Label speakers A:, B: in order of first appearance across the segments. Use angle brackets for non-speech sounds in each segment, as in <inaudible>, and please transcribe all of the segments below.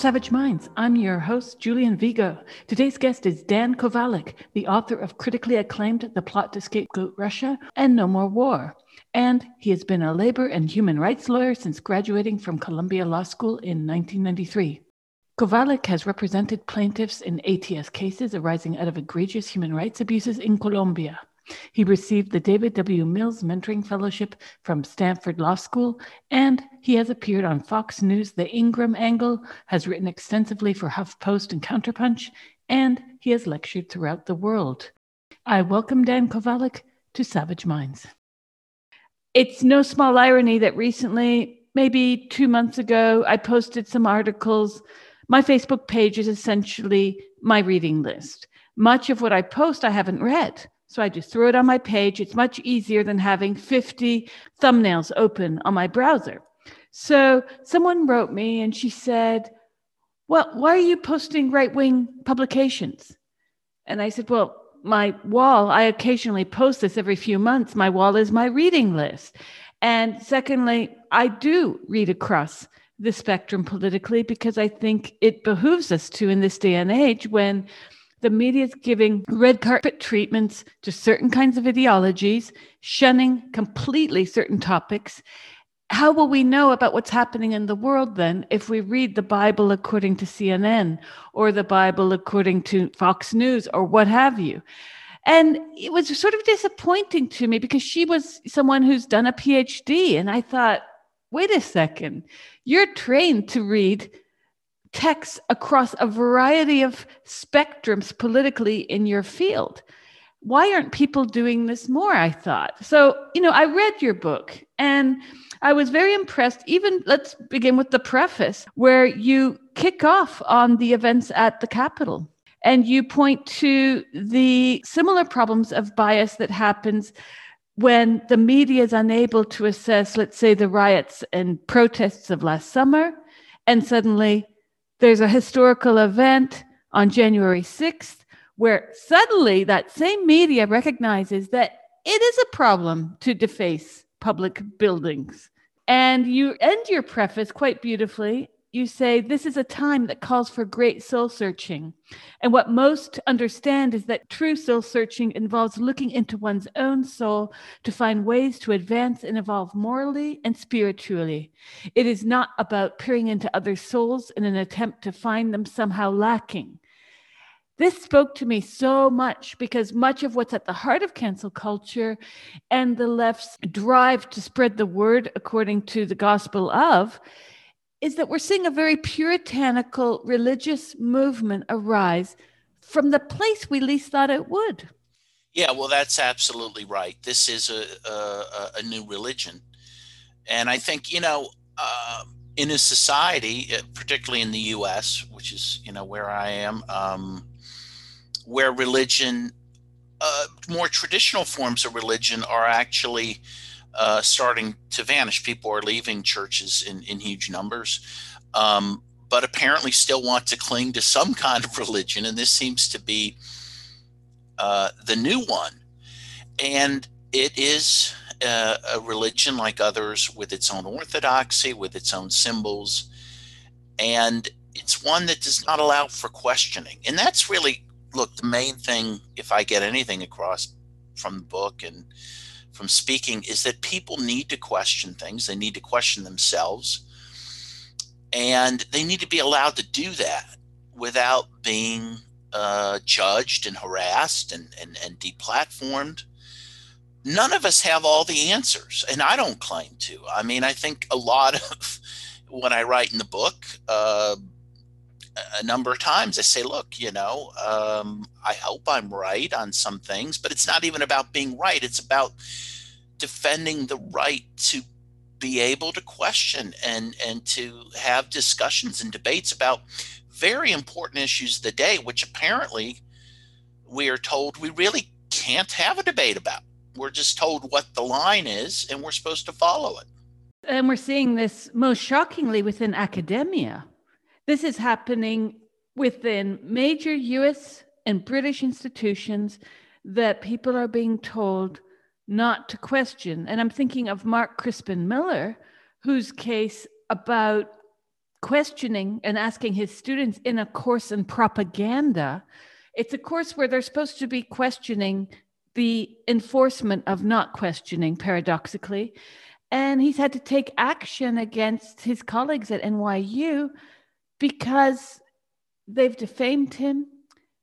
A: Savage Minds. I'm your host, Julian Vigo. Today's guest is Dan Kovalik, the author of critically acclaimed The Plot to Scapegoat Russia and No More War. And he has been a labor and human rights lawyer since graduating from Columbia Law School in 1993. Kovalik has represented plaintiffs in ATS cases arising out of egregious human rights abuses in Colombia. He received the David W. Mills Mentoring Fellowship from Stanford Law School, and he has appeared on Fox News' The Ingraham Angle, has written extensively for HuffPost and Counterpunch, and he has lectured throughout the world. I welcome Dan Kovalik to Savage Minds. It's no small irony that recently, maybe two months ago, I posted some articles. My Facebook page is essentially my reading list. Much of what I post, I haven't read. So I just throw it on my page. It's much easier than having 50 thumbnails open on my browser. So someone wrote me and she said, Well, why are you posting right wing publications? And I said, Well, my wall, I occasionally post this every few months. My wall is my reading list. And secondly, I do read across the spectrum politically because I think it behooves us to in this day and age when the media is giving red carpet treatments to certain kinds of ideologies, shunning completely certain topics. How will we know about what's happening in the world then if we read the Bible according to CNN or the Bible according to Fox News or what have you? And it was sort of disappointing to me because she was someone who's done a PhD. And I thought, wait a second, you're trained to read texts across a variety of spectrums politically in your field. Why aren't people doing this more? I thought. So, you know, I read your book and I was very impressed. Even let's begin with the preface where you kick off on the events at the Capitol and you point to the similar problems of bias that happens when the media is unable to assess, let's say, the riots and protests of last summer, and suddenly there's a historical event on January 6th where suddenly that same media recognizes that it is a problem to deface public buildings. And you end your preface quite beautifully you say this is a time that calls for great soul searching. And what most understand is that true soul searching involves looking into one's own soul to find ways to advance and evolve morally and spiritually. It is not about peering into other souls in an attempt to find them somehow lacking. This spoke to me so much because much of what's at the heart of cancel culture and the left's drive to spread the word according to the gospel of is that we're seeing a very puritanical religious movement arise from the place we least thought it would.
B: Yeah, well, that's absolutely right. This is a, a, a new religion. And I think, you know, uh, in a society, uh, particularly in the US, which is, you know, where I am, um, where religion, uh, more traditional forms of religion are actually uh, starting to vanish. People are leaving churches in, in huge numbers, um, but apparently still want to cling to some kind of <laughs> religion. And this seems to be uh, the new one. And it is a, uh, a religion like others with its own orthodoxy, with its own symbols. And it's one that does not allow for questioning. And that's really, look, the main thing, if I get anything across from the book and from speaking is that people need to question things. They need to question themselves. And they need to be allowed to do that without being uh, judged and harassed and, and, and deplatformed. None of us have all the answers, and I don't claim to. I mean, I think a lot of <laughs> what I write in the book, uh, a number of times I say, look, you know, um, I hope I'm right on some things, but it's not even about being right. It's about defending the right to be able to question and and to have discussions and debates about very important issues of the day, which apparently we are told we really can't have a debate about. We're just told what the line is and we're supposed to follow it.
A: And we're seeing this most shockingly within academia. This is happening within major US and British institutions that people are being told not to question. And I'm thinking of Mark Crispin Miller, whose case about questioning and asking his students in a course in propaganda. It's a course where they're supposed to be questioning the enforcement of not questioning, paradoxically. And he's had to take action against his colleagues at NYU because they've defamed him,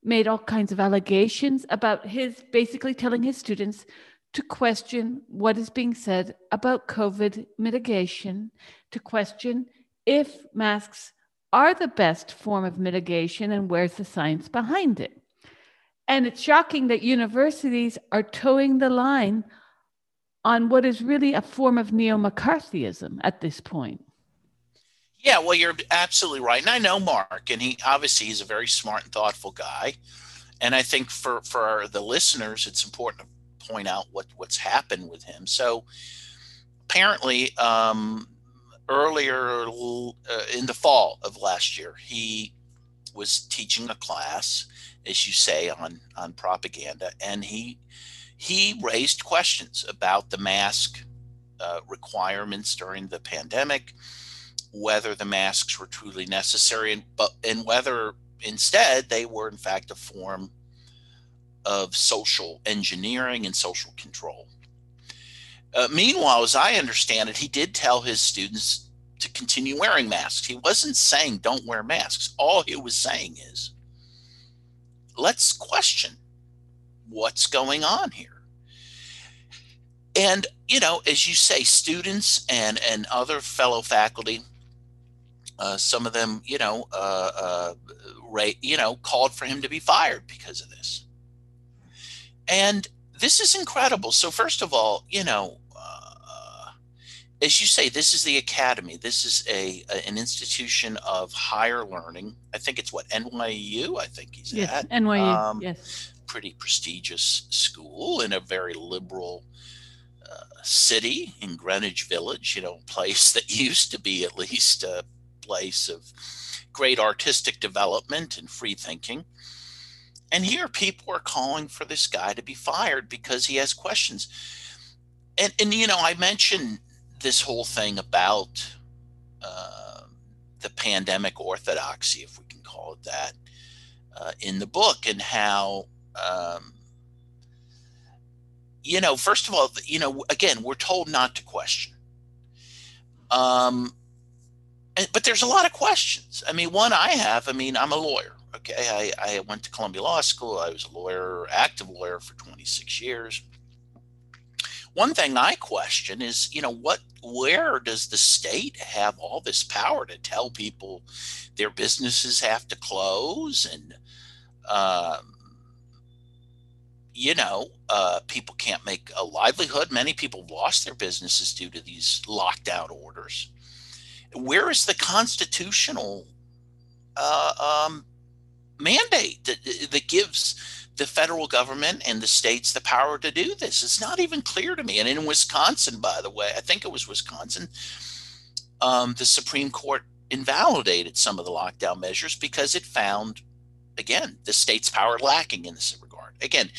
A: made all kinds of allegations about his basically telling his students to question what is being said about COVID mitigation, to question if masks are the best form of mitigation and where's the science behind it. And it's shocking that universities are toeing the line on what is really a form of neo McCarthyism at this point.
B: Yeah, well, you're absolutely right. And I know Mark, and he obviously he's a very smart and thoughtful guy. And I think for, for the listeners, it's important to point out what, what's happened with him. So apparently, um, earlier uh, in the fall of last year, he was teaching a class, as you say, on on propaganda, and he he raised questions about the mask uh, requirements during the pandemic, whether the masks were truly necessary, and but and whether instead they were in fact a form of social engineering and social control. Uh, meanwhile, as I understand it, he did tell his students to continue wearing masks. He wasn't saying don't wear masks. All he was saying is let's question what's going on here. And, you know, as you say, students and, and other fellow faculty, uh, some of them, you know, uh, uh, Ray, you know, called for him to be fired because of this. And this is incredible. So, first of all, you know, as you say, this is the academy. This is a, a, an institution of higher learning. I think it's what NYU. I think he's
A: yes,
B: at
A: NYU. Um, yes,
B: pretty prestigious school in a very liberal uh, city in Greenwich Village. You know, place that <laughs> used to be at least a place of great artistic development and free thinking. And here, people are calling for this guy to be fired because he has questions. And, and you know, I mentioned this whole thing about uh, the pandemic orthodoxy, if we can call it that, uh, in the book, and how, um, you know, first of all, you know, again, we're told not to question. Um, and, but there's a lot of questions. I mean, one I have, I mean, I'm a lawyer. Okay. I, I went to Columbia Law School. I was a lawyer, active lawyer for 26 years one thing I question is, you know, what, where does the state have all this power to tell people their businesses have to close and, um, you know, uh, people can't make a livelihood. Many people lost their businesses due to these lockdown orders. Where is the constitutional uh, um, mandate that, that gives the federal government and the states the power to do this. It's not even clear to me. And in Wisconsin, by the way, I think it was Wisconsin, um, the Supreme Court invalidated some of the lockdown measures because it found, again, the state's power lacking in this regard. Again,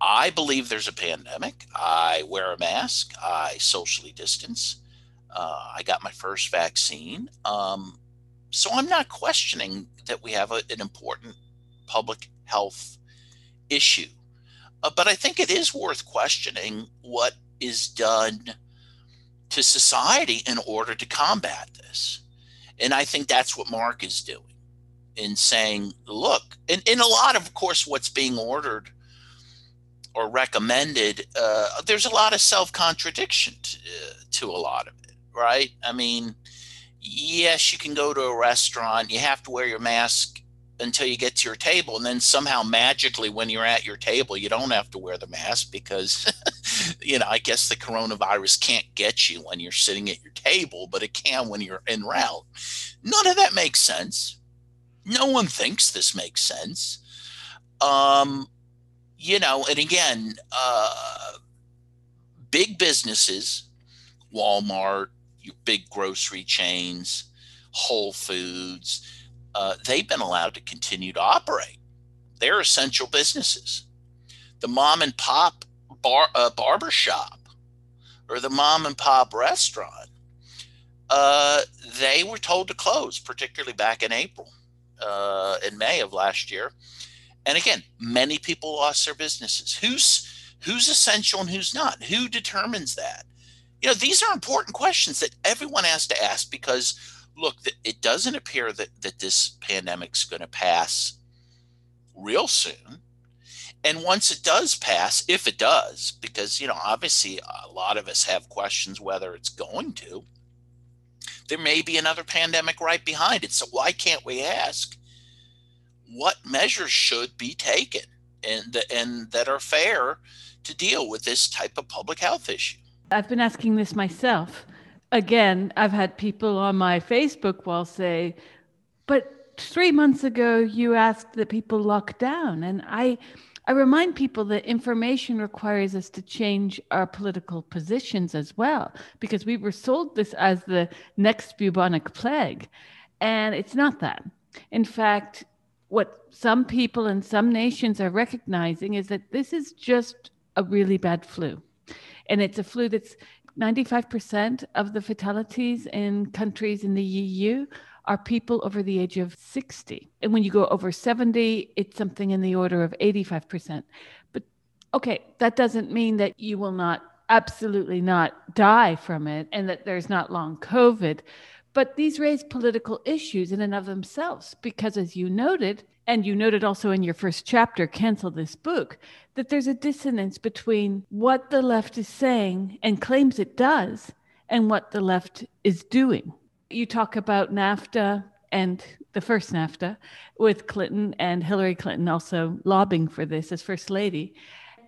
B: I believe there's a pandemic. I wear a mask. I socially distance. Uh, I got my first vaccine. Um, so I'm not questioning that we have a, an important public health issue. Uh, but I think it is worth questioning what is done to society in order to combat this. And I think that's what Mark is doing in saying, look, and in a lot of, of course, what's being ordered or recommended, uh, there's a lot of self contradiction to, uh, to a lot of it, right? I mean, yes, you can go to a restaurant, you have to wear your mask until you get to your table and then somehow magically when you're at your table you don't have to wear the mask because <laughs> you know i guess the coronavirus can't get you when you're sitting at your table but it can when you're en route. None of that makes sense. No one thinks this makes sense. Um you know and again uh big businesses walmart your big grocery chains whole foods uh, they've been allowed to continue to operate. They're essential businesses. The mom and pop bar, uh, barber shop or the mom and pop restaurant, uh, they were told to close, particularly back in April, uh, in May of last year. And again, many people lost their businesses. Who's who's essential and who's not? Who determines that? You know, these are important questions that everyone has to ask because look, it doesn't appear that, that this pandemic's going to pass real soon. And once it does pass, if it does, because, you know, obviously a lot of us have questions whether it's going to, there may be another pandemic right behind it. So why can't we ask what measures should be taken and, and that are fair to deal with this type of public health issue?
A: I've been asking this myself. Again, I've had people on my Facebook wall say, but three months ago you asked that people lock down. And I, I remind people that information requires us to change our political positions as well, because we were sold this as the next bubonic plague. And it's not that. In fact, what some people in some nations are recognizing is that this is just a really bad flu. And it's a flu that's 95% of the fatalities in countries in the EU are people over the age of 60. And when you go over 70, it's something in the order of 85%. But okay, that doesn't mean that you will not absolutely not die from it and that there's not long COVID. But these raise political issues in and of themselves because, as you noted, and you noted also in your first chapter, Cancel This Book, that there's a dissonance between what the left is saying and claims it does and what the left is doing. You talk about NAFTA and the first NAFTA with Clinton and Hillary Clinton also lobbying for this as First Lady.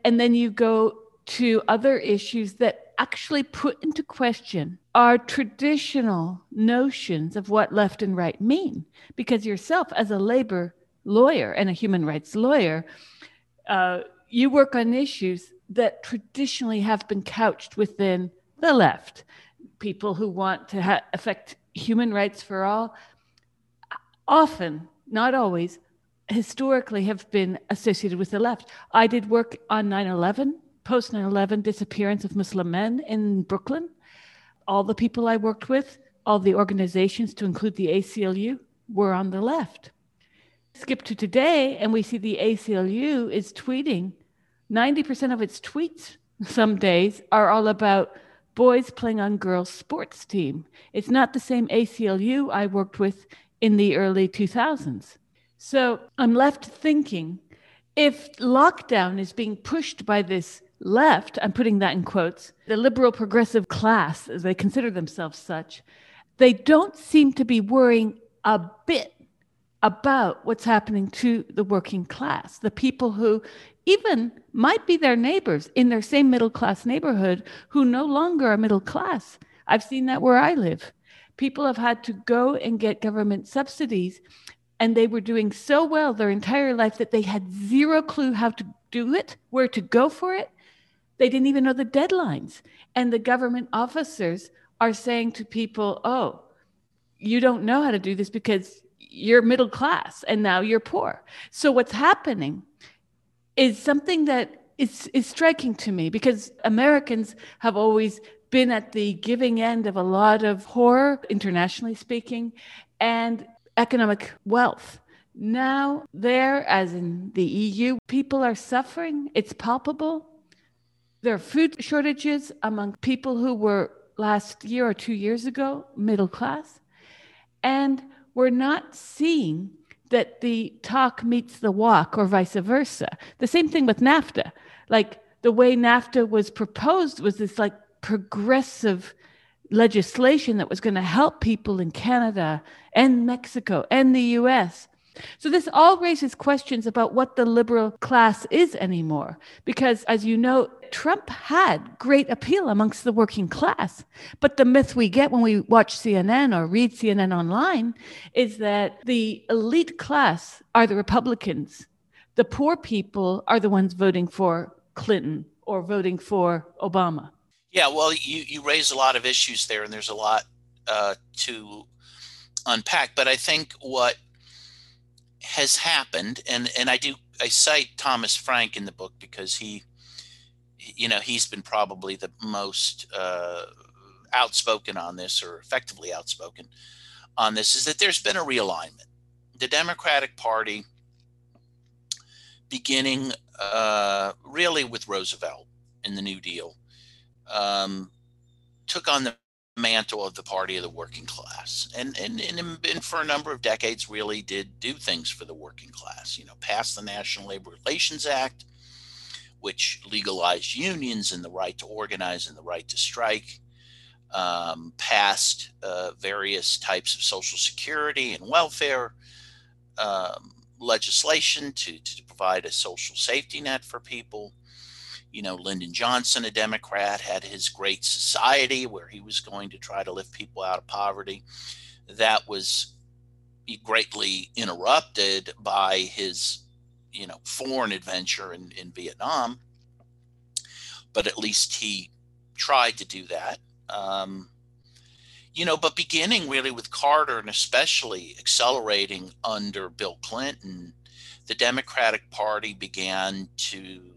A: And then you go to other issues that actually put into question our traditional notions of what left and right mean. Because yourself, as a labor lawyer and a human rights lawyer, uh, you work on issues that traditionally have been couched within the left. People who want to ha- affect human rights for all, often, not always, historically have been associated with the left. I did work on 9 11, post 9 11 disappearance of Muslim men in Brooklyn. All the people I worked with, all the organizations, to include the ACLU, were on the left skip to today and we see the ACLU is tweeting 90% of its tweets some days are all about boys playing on girls sports team. It's not the same ACLU I worked with in the early 2000s. So I'm left thinking if lockdown is being pushed by this left, I'm putting that in quotes, the liberal progressive class, as they consider themselves such, they don't seem to be worrying a bit about what's happening to the working class, the people who even might be their neighbors in their same middle class neighborhood who no longer are middle class. I've seen that where I live. People have had to go and get government subsidies, and they were doing so well their entire life that they had zero clue how to do it, where to go for it. They didn't even know the deadlines. And the government officers are saying to people, oh, you don't know how to do this because you're middle class and now you're poor. So what's happening is something that is, is striking to me because Americans have always been at the giving end of a lot of horror, internationally speaking, and economic wealth. Now, there, as in the EU, people are suffering. It's palpable. There are food shortages among people who were last year or two years ago middle class. And we're not seeing that the talk meets the walk or vice versa. The same thing with NAFTA. Like the way NAFTA was proposed was this like progressive legislation that was going to help people in Canada and Mexico and the US so this all raises questions about what the liberal class is anymore. Because as you know, Trump had great appeal amongst the working class. But the myth we get when we watch CNN or read CNN online is that the elite class are the Republicans. The poor people are the ones voting for Clinton or voting for Obama.
B: Yeah, well, you, you raise a lot of issues there, and there's a lot uh, to unpack. But I think what has happened, and and I do I cite Thomas Frank in the book because he, you know, he's been probably the most uh, outspoken on this or effectively outspoken on this is that there's been a realignment. The Democratic Party, beginning uh, really with Roosevelt in the New Deal, um, took on the mantle of the party of the working class. And, and, and, and for a number of decades really did do things for the working class you know passed the national labor relations act which legalized unions and the right to organize and the right to strike um, passed uh, various types of social security and welfare um, legislation to, to provide a social safety net for people you know, Lyndon Johnson, a Democrat, had his Great Society where he was going to try to lift people out of poverty. That was greatly interrupted by his, you know, foreign adventure in, in Vietnam. But at least he tried to do that. Um, you know, but beginning really with Carter and especially accelerating under Bill Clinton, the Democratic Party began to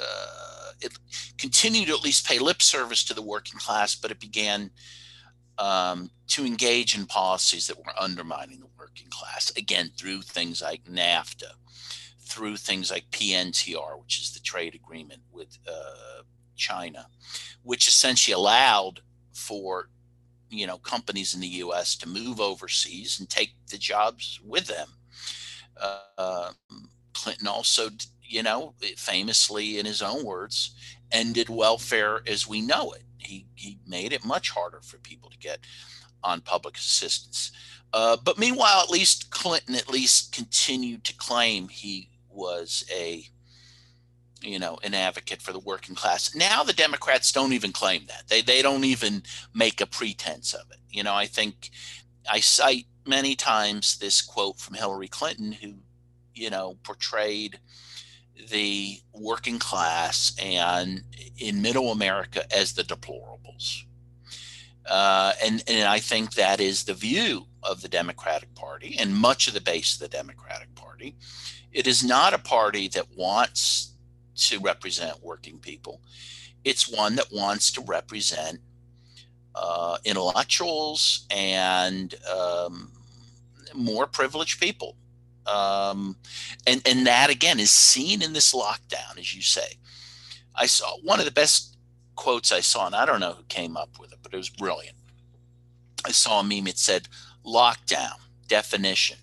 B: uh, it continued to at least pay lip service to the working class, but it began um, to engage in policies that were undermining the working class. Again, through things like NAFTA, through things like PNTR, which is the trade agreement with uh, China, which essentially allowed for you know companies in the U.S. to move overseas and take the jobs with them. Uh, Clinton also you know, famously in his own words, ended welfare as we know it. He, he made it much harder for people to get on public assistance. Uh, but meanwhile, at least Clinton at least continued to claim he was a, you know, an advocate for the working class. Now the Democrats don't even claim that. They they don't even make a pretense of it. You know, I think I cite many times this quote from Hillary Clinton, who, you know, portrayed the working class and in middle America as the deplorables. Uh, and, and I think that is the view of the Democratic Party and much of the base of the Democratic Party. It is not a party that wants to represent working people, it's one that wants to represent uh, intellectuals and um, more privileged people um, and and that again is seen in this lockdown, as you say. I saw one of the best quotes I saw, and I don't know who came up with it, but it was brilliant. I saw a meme. It said, "Lockdown definition: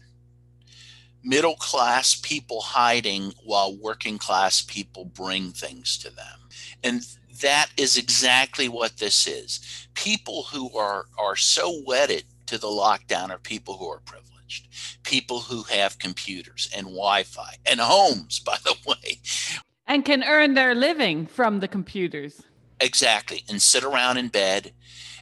B: middle class people hiding while working class people bring things to them." And that is exactly what this is. People who are are so wedded to the lockdown are people who are privileged privileged people who have computers and Wi-Fi and homes, <laughs> by the way,
A: and can earn their living from the computers.
B: Exactly, and sit around in bed.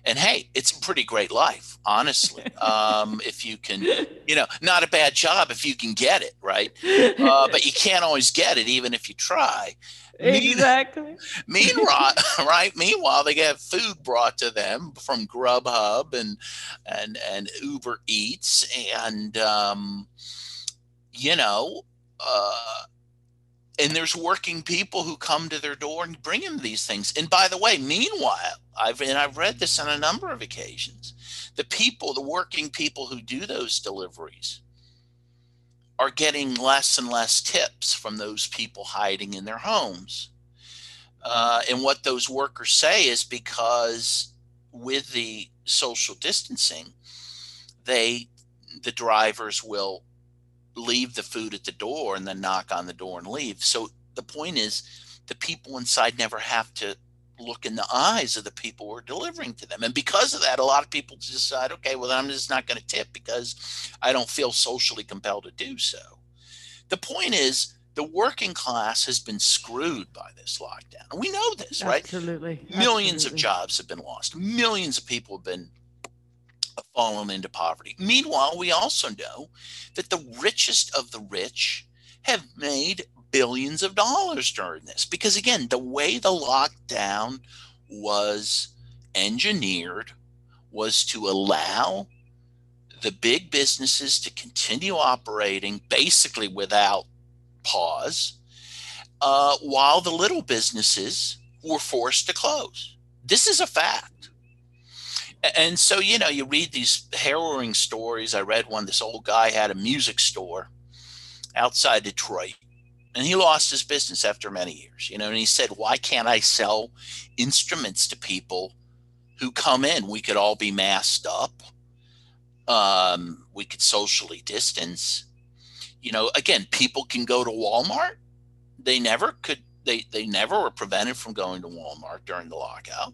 B: And hey, it's a pretty great life, honestly. <laughs> Um, if you can, you know, not a bad job if you can get it, right? <laughs> Uh, but you can't always get it, even if you try.
A: Exactly.
B: Meanwhile, <laughs> <laughs> right? Meanwhile, they get food brought to them from Grubhub and and and Uber Eats, and um, you know, uh, and there's working people who come to their door and bring them these things. And by the way, meanwhile, I've and I've read this on a number of occasions. The people, the working people who do those deliveries, are getting less and less tips from those people hiding in their homes. Uh, and what those workers say is because with the social distancing, they the drivers will leave the food at the door and then knock on the door and leave. So the point is the people inside never have to look in the eyes of the people we're delivering to them. And because of that, a lot of people decide, okay, well, I'm just not going to tip because I don't feel socially compelled to do so. The point is, the working class has been screwed by this lockdown. And we know this, right?
A: Absolutely.
B: Millions
A: Absolutely.
B: of jobs have been lost. Millions of people have been fallen into poverty. Meanwhile, we also know that the richest of the rich have made billions of dollars during this. Because again, the way the lockdown was engineered was to allow the big businesses to continue operating basically without pause, uh, while the little businesses were forced to close. This is a fact. And so, you know, you read these harrowing stories. I read one, this old guy had a music store outside Detroit and he lost his business after many years, you know, and he said, why can't I sell instruments to people who come in? We could all be masked up. Um, we could socially distance. You know, again, people can go to Walmart. They never could. They they never were prevented from going to Walmart during the lockout,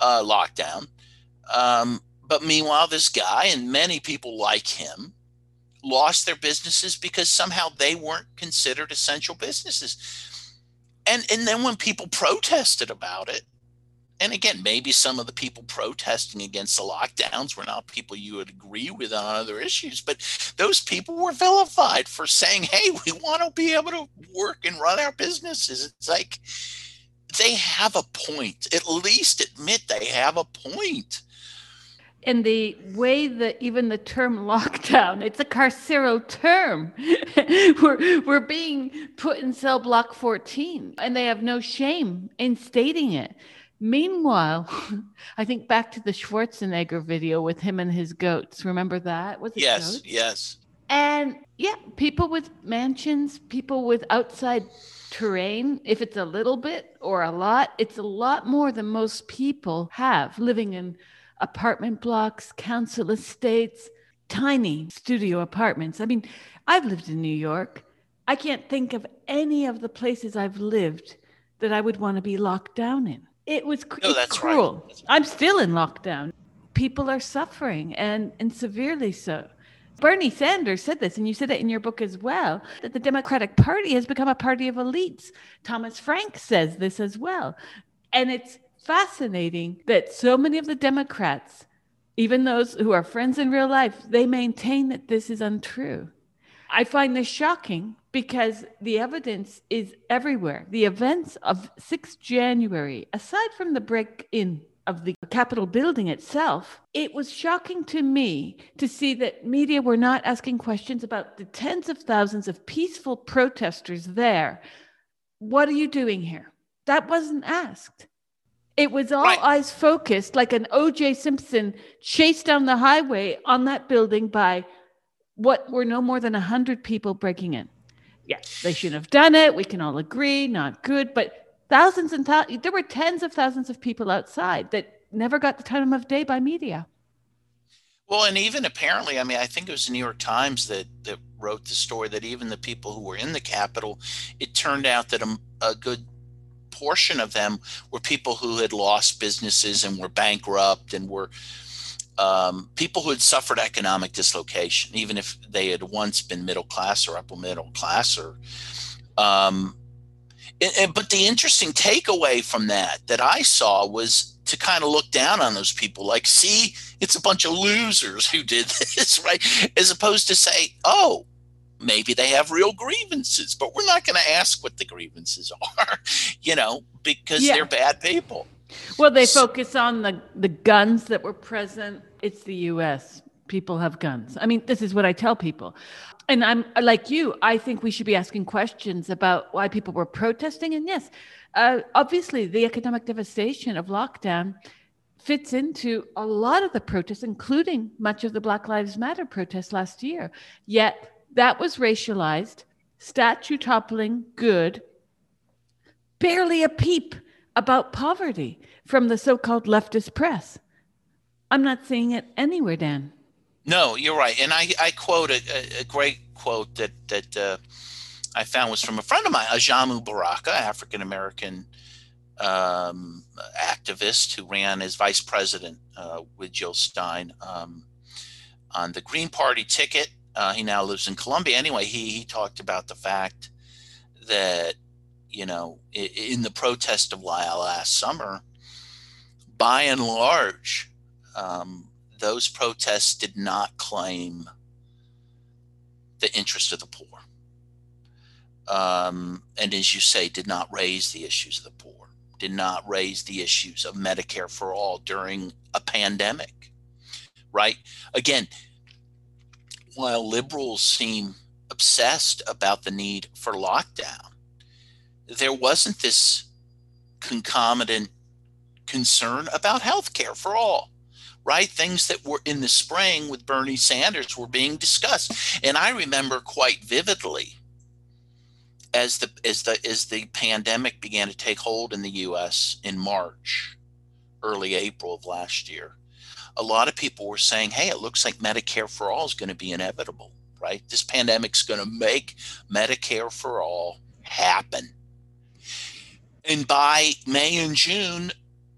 B: uh, lockdown. Um, but meanwhile, this guy and many people like him lost their businesses because somehow they weren't considered essential businesses. And and then when people protested about it, and again, maybe some of the people protesting against the lockdowns were not people you would agree with on other issues, but those people were vilified for saying, hey, we want to be able to work and run our businesses. It's like they have a point. At least admit they have a point.
A: And the way that even the term lockdown, it's a carceral term. <laughs> we're, we're being put in cell block 14, and they have no shame in stating it. Meanwhile, <laughs> I think back to the Schwarzenegger video with him and his goats. Remember that?
B: Was it yes, goats? yes.
A: And yeah, people with mansions, people with outside terrain, if it's a little bit or a lot, it's a lot more than most people have living in apartment blocks, council estates, tiny studio apartments. I mean, I've lived in New York. I can't think of any of the places I've lived that I would want to be locked down in. It was
B: no, that's
A: cruel.
B: Right.
A: I'm still in lockdown. People are suffering and, and severely so. Bernie Sanders said this, and you said it in your book as well, that the Democratic Party has become a party of elites. Thomas Frank says this as well. And it's fascinating that so many of the Democrats, even those who are friends in real life, they maintain that this is untrue. I find this shocking because the evidence is everywhere. The events of 6 January, aside from the break in of the Capitol building itself, it was shocking to me to see that media were not asking questions about the tens of thousands of peaceful protesters there. What are you doing here? That wasn't asked. It was all right. eyes focused, like an O.J. Simpson chased down the highway on that building by what were no more than 100 people breaking in. Yes, they shouldn't have done it. We can all agree, not good. But thousands and thousands, there were tens of thousands of people outside that never got the time of day by media.
B: Well, and even apparently, I mean, I think it was the New York Times that, that wrote the story that even the people who were in the Capitol, it turned out that a, a good portion of them were people who had lost businesses and were bankrupt and were um, people who had suffered economic dislocation, even if they had once been middle class or upper middle class, or um, and, and, but the interesting takeaway from that that I saw was to kind of look down on those people, like, see, it's a bunch of losers who did <laughs> this, right? As opposed to say, oh, maybe they have real grievances, but we're not going to ask what the grievances <laughs> are, you know, because yeah. they're bad people.
A: Well, they so, focus on the, the guns that were present. It's the US. People have guns. I mean, this is what I tell people. And I'm like you, I think we should be asking questions about why people were protesting. And yes, uh, obviously, the economic devastation of lockdown fits into a lot of the protests, including much of the Black Lives Matter protests last year. Yet that was racialized, statue toppling, good, barely a peep about poverty from the so called leftist press. I'm not seeing it anywhere, Dan.
B: No, you're right. And I, I quote a, a great quote that, that uh, I found was from a friend of mine, Ajamu Baraka, African American um, activist who ran as vice president uh, with Jill Stein um, on the Green Party ticket uh, he now lives in Colombia. Anyway, he, he talked about the fact that, you know, in, the protest of last summer, by and large, um, those protests did not claim the interest of the poor. Um, and as you say, did not raise the issues of the poor, did not raise the issues of Medicare for all during a pandemic, right? Again, while liberals seem obsessed about the need for lockdown, there wasn't this concomitant concern about health care for all, right? Things that were in the spring with Bernie Sanders were being discussed. And I remember quite vividly as the as the as the pandemic began to take hold in the US in March, early April of last year, a lot of people were saying, "Hey, it looks like Medicare for all is going to be inevitable." Right? This pandemic's going to make Medicare for all happen. And by May and June,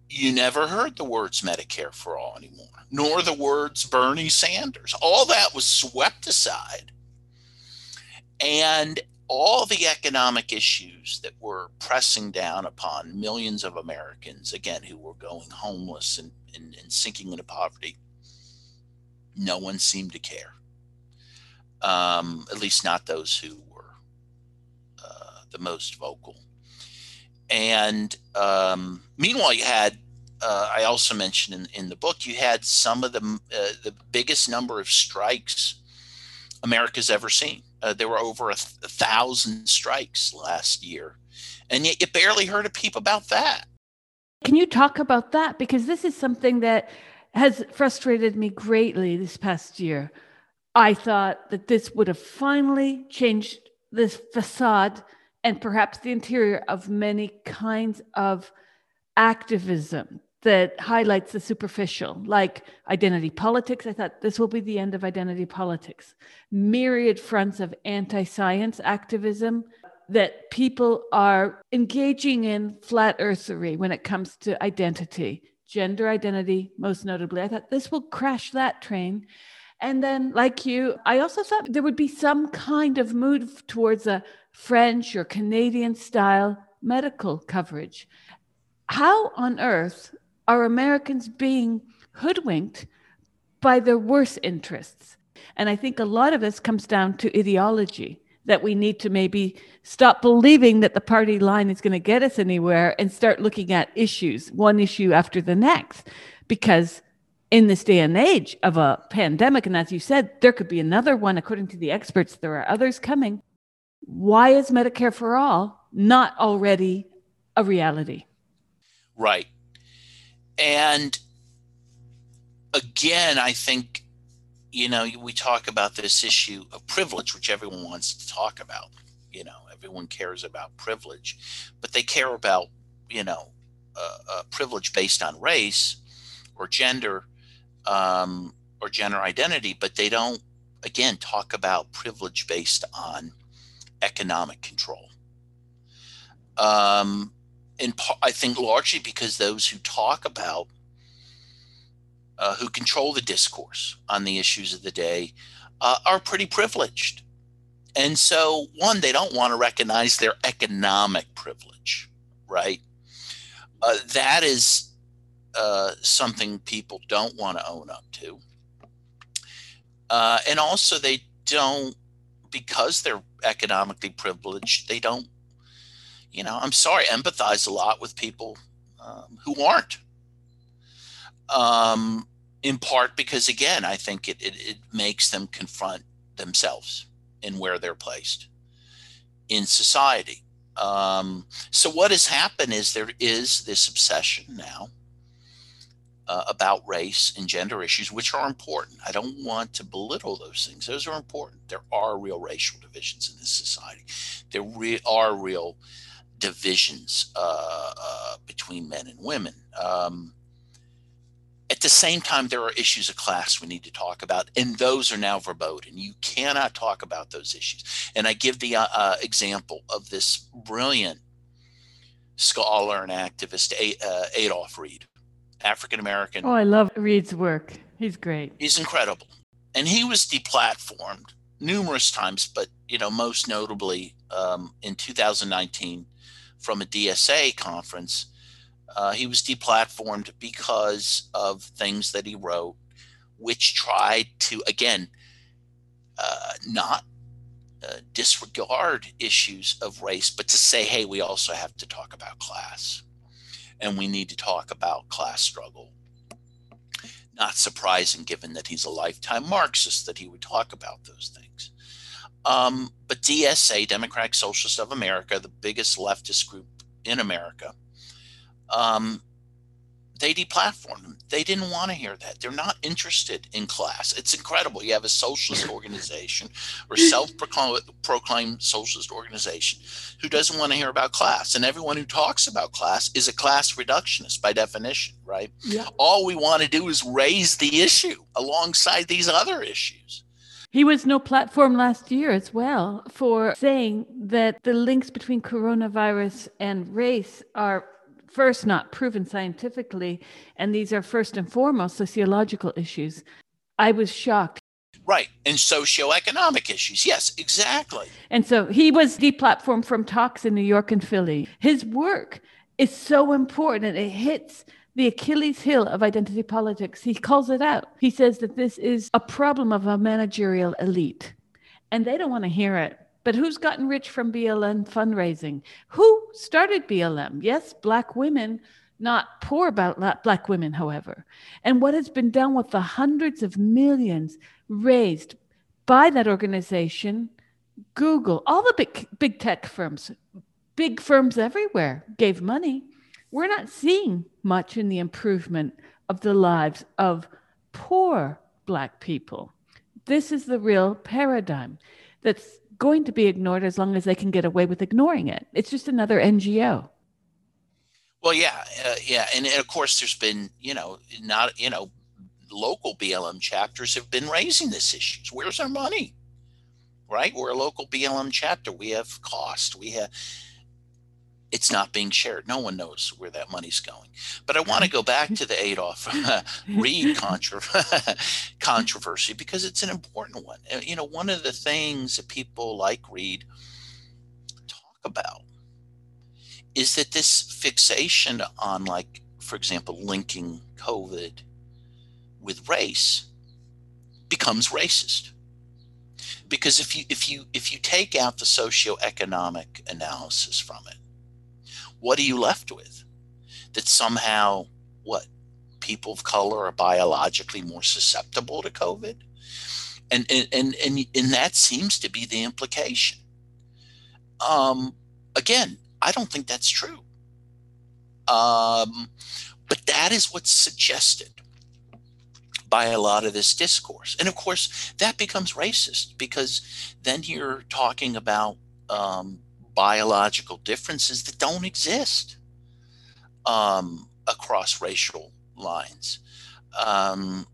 B: you never heard the words Medicare for all anymore, nor the words Bernie Sanders. All that was swept aside. And all the economic issues that were pressing down upon millions of Americans, again, who were going homeless and, and, and sinking into poverty, no one seemed to care. Um, at least not those who were uh, the most vocal. And um, meanwhile, you had, uh, I also mentioned in, in the book, you had some of the, uh, the biggest number of strikes America's ever seen. Uh, there were over a, th- a, thousand strikes last year, and yet you barely heard a peep about that.
A: Can you talk about that? Because this is something that has frustrated me greatly this past year. I thought that this would have finally changed this facade and perhaps the interior of many kinds of activism that highlights the superficial, like identity politics. I thought this will be the end of identity politics. Myriad fronts of anti science activism that people are engaging in flat earthery when it comes to identity, gender identity, most notably. I thought this will crash that train. And then, like you, I also thought there would be some kind of move towards a French or Canadian style medical coverage. How on earth are Americans being hoodwinked by their worst interests? And I think a lot of this comes down to ideology that we need to maybe stop believing that the party line is going to get us anywhere and start looking at issues, one issue after the next. Because in this day and age of a pandemic, and as you said, there could be another one, according to the experts, there are others coming. Why is Medicare for all not already a reality?
B: Right. And again, I think, you know, we talk about this issue of privilege, which everyone wants to talk about. You know, everyone cares about privilege, but they care about, you know, uh, uh, privilege based on race or gender um, or gender identity, but they don't, again, talk about privilege based on economic control. Um, in I think largely because those who talk about uh, who control the discourse on the issues of the day uh, are pretty privileged. And so, one, they don't want to recognize their economic privilege, right? Uh, that is uh, something people don't want to own up to. Uh, and also, they don't, because they're economically privileged, they don't you know, I'm sorry, empathize a lot with people um, who aren't. Um, in part because, again, I think it, it, it makes them confront themselves and where they're placed in society. Um, so, what has happened is there is this obsession now uh, about race and gender issues, which are important. I don't want to belittle those things. Those are important. There are real racial divisions in this society. There re- are real divisions uh, uh, between men and women. Um, at the same time, there are issues of class we need to talk about, and those are now verboten. You cannot talk about those issues. And I give the uh, uh example of this brilliant scholar and activist, uh, Adolph Reed, African American.
A: Oh, I love Reed's work. He's great.
B: He's incredible. And he was deplatformed numerous times, but you know, most notably um, in 2019 from a DSA conference. Uh, he was deplatformed because of things that he wrote, which tried to, again, uh, not uh, disregard issues of race, but to say, hey, we also have to talk about class and we need to talk about class struggle. Not surprising, given that he's a lifetime Marxist, that he would talk about those things. Um, but DSA, Democratic Socialists of America, the biggest leftist group in America, um, they deplatformed them. They didn't want to hear that. They're not interested in class. It's incredible. You have a socialist <laughs> organization or self-proclaimed socialist organization who doesn't want to hear about class, and everyone who talks about class is a class reductionist by definition, right? Yeah. All we want to do is raise the issue alongside these other issues.
A: He was no platform last year as well for saying that the links between coronavirus and race are first not proven scientifically, and these are first and foremost sociological issues. I was shocked.
B: Right. And socioeconomic issues. Yes, exactly.
A: And so he was deplatformed from talks in New York and Philly. His work is so important and it hits the Achilles heel of identity politics. He calls it out. He says that this is a problem of a managerial elite, and they don't want to hear it. But who's gotten rich from BLM fundraising? Who started BLM? Yes, Black women, not poor Black women, however. And what has been done with the hundreds of millions raised by that organization, Google, all the big, big tech firms, big firms everywhere gave money. We're not seeing much in the improvement of the lives of poor Black people. This is the real paradigm that's going to be ignored as long as they can get away with ignoring it. It's just another NGO.
B: Well, yeah, uh, yeah, and, and, of course, there's been you know not you know local BLM chapters have been raising this issue. Where's our money? Right, we're a local BLM chapter. We have cost. We have it's not being shared. No one knows where that money's going. But I want to go back to the Adolph <laughs> uh, Reed <laughs> controversy because it's an important one. Uh, you know, one of the things that people like Reed talk about is that this fixation on, like, for example, linking COVID with race becomes racist because if you if you if you take out the socioeconomic analysis from it what are you left with? That somehow, what, people of color are biologically more susceptible to COVID? And, and, and, and, and that seems to be the implication. Um, again, I don't think that's true. Um, but that is what's suggested by a lot of this discourse. And of course, that becomes racist because then you're talking about um, biological differences that don't exist um, across racial lines. Um,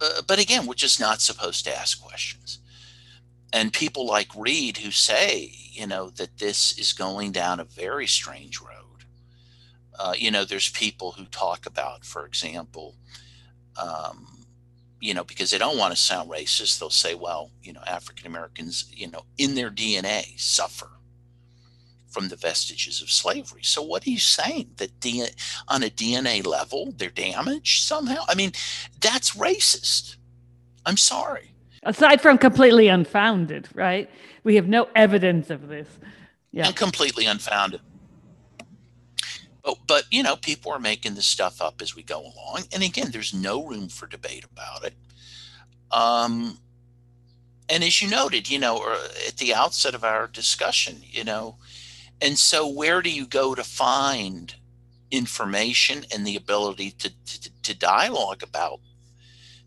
B: uh, but again, we're just not supposed to ask questions. And people like Reed who say, you know, that this is going down a very strange road. Uh, you know, there's people who talk about, for example, um, you know, because they don't want to sound racist, they'll say, well, you know, African Americans, you know, in their DNA suffer from the vestiges of slavery. So what are you saying that D- on a DNA level they're damaged somehow? I mean, that's racist. I'm sorry.
A: Aside from completely unfounded, right? We have no evidence of this.
B: Yeah. And completely unfounded. But, but you know, people are making this stuff up as we go along. And again, there's no room for debate about it. Um, and as you noted, you know, at the outset of our discussion, you know, and so, where do you go to find information and the ability to, to, to dialogue about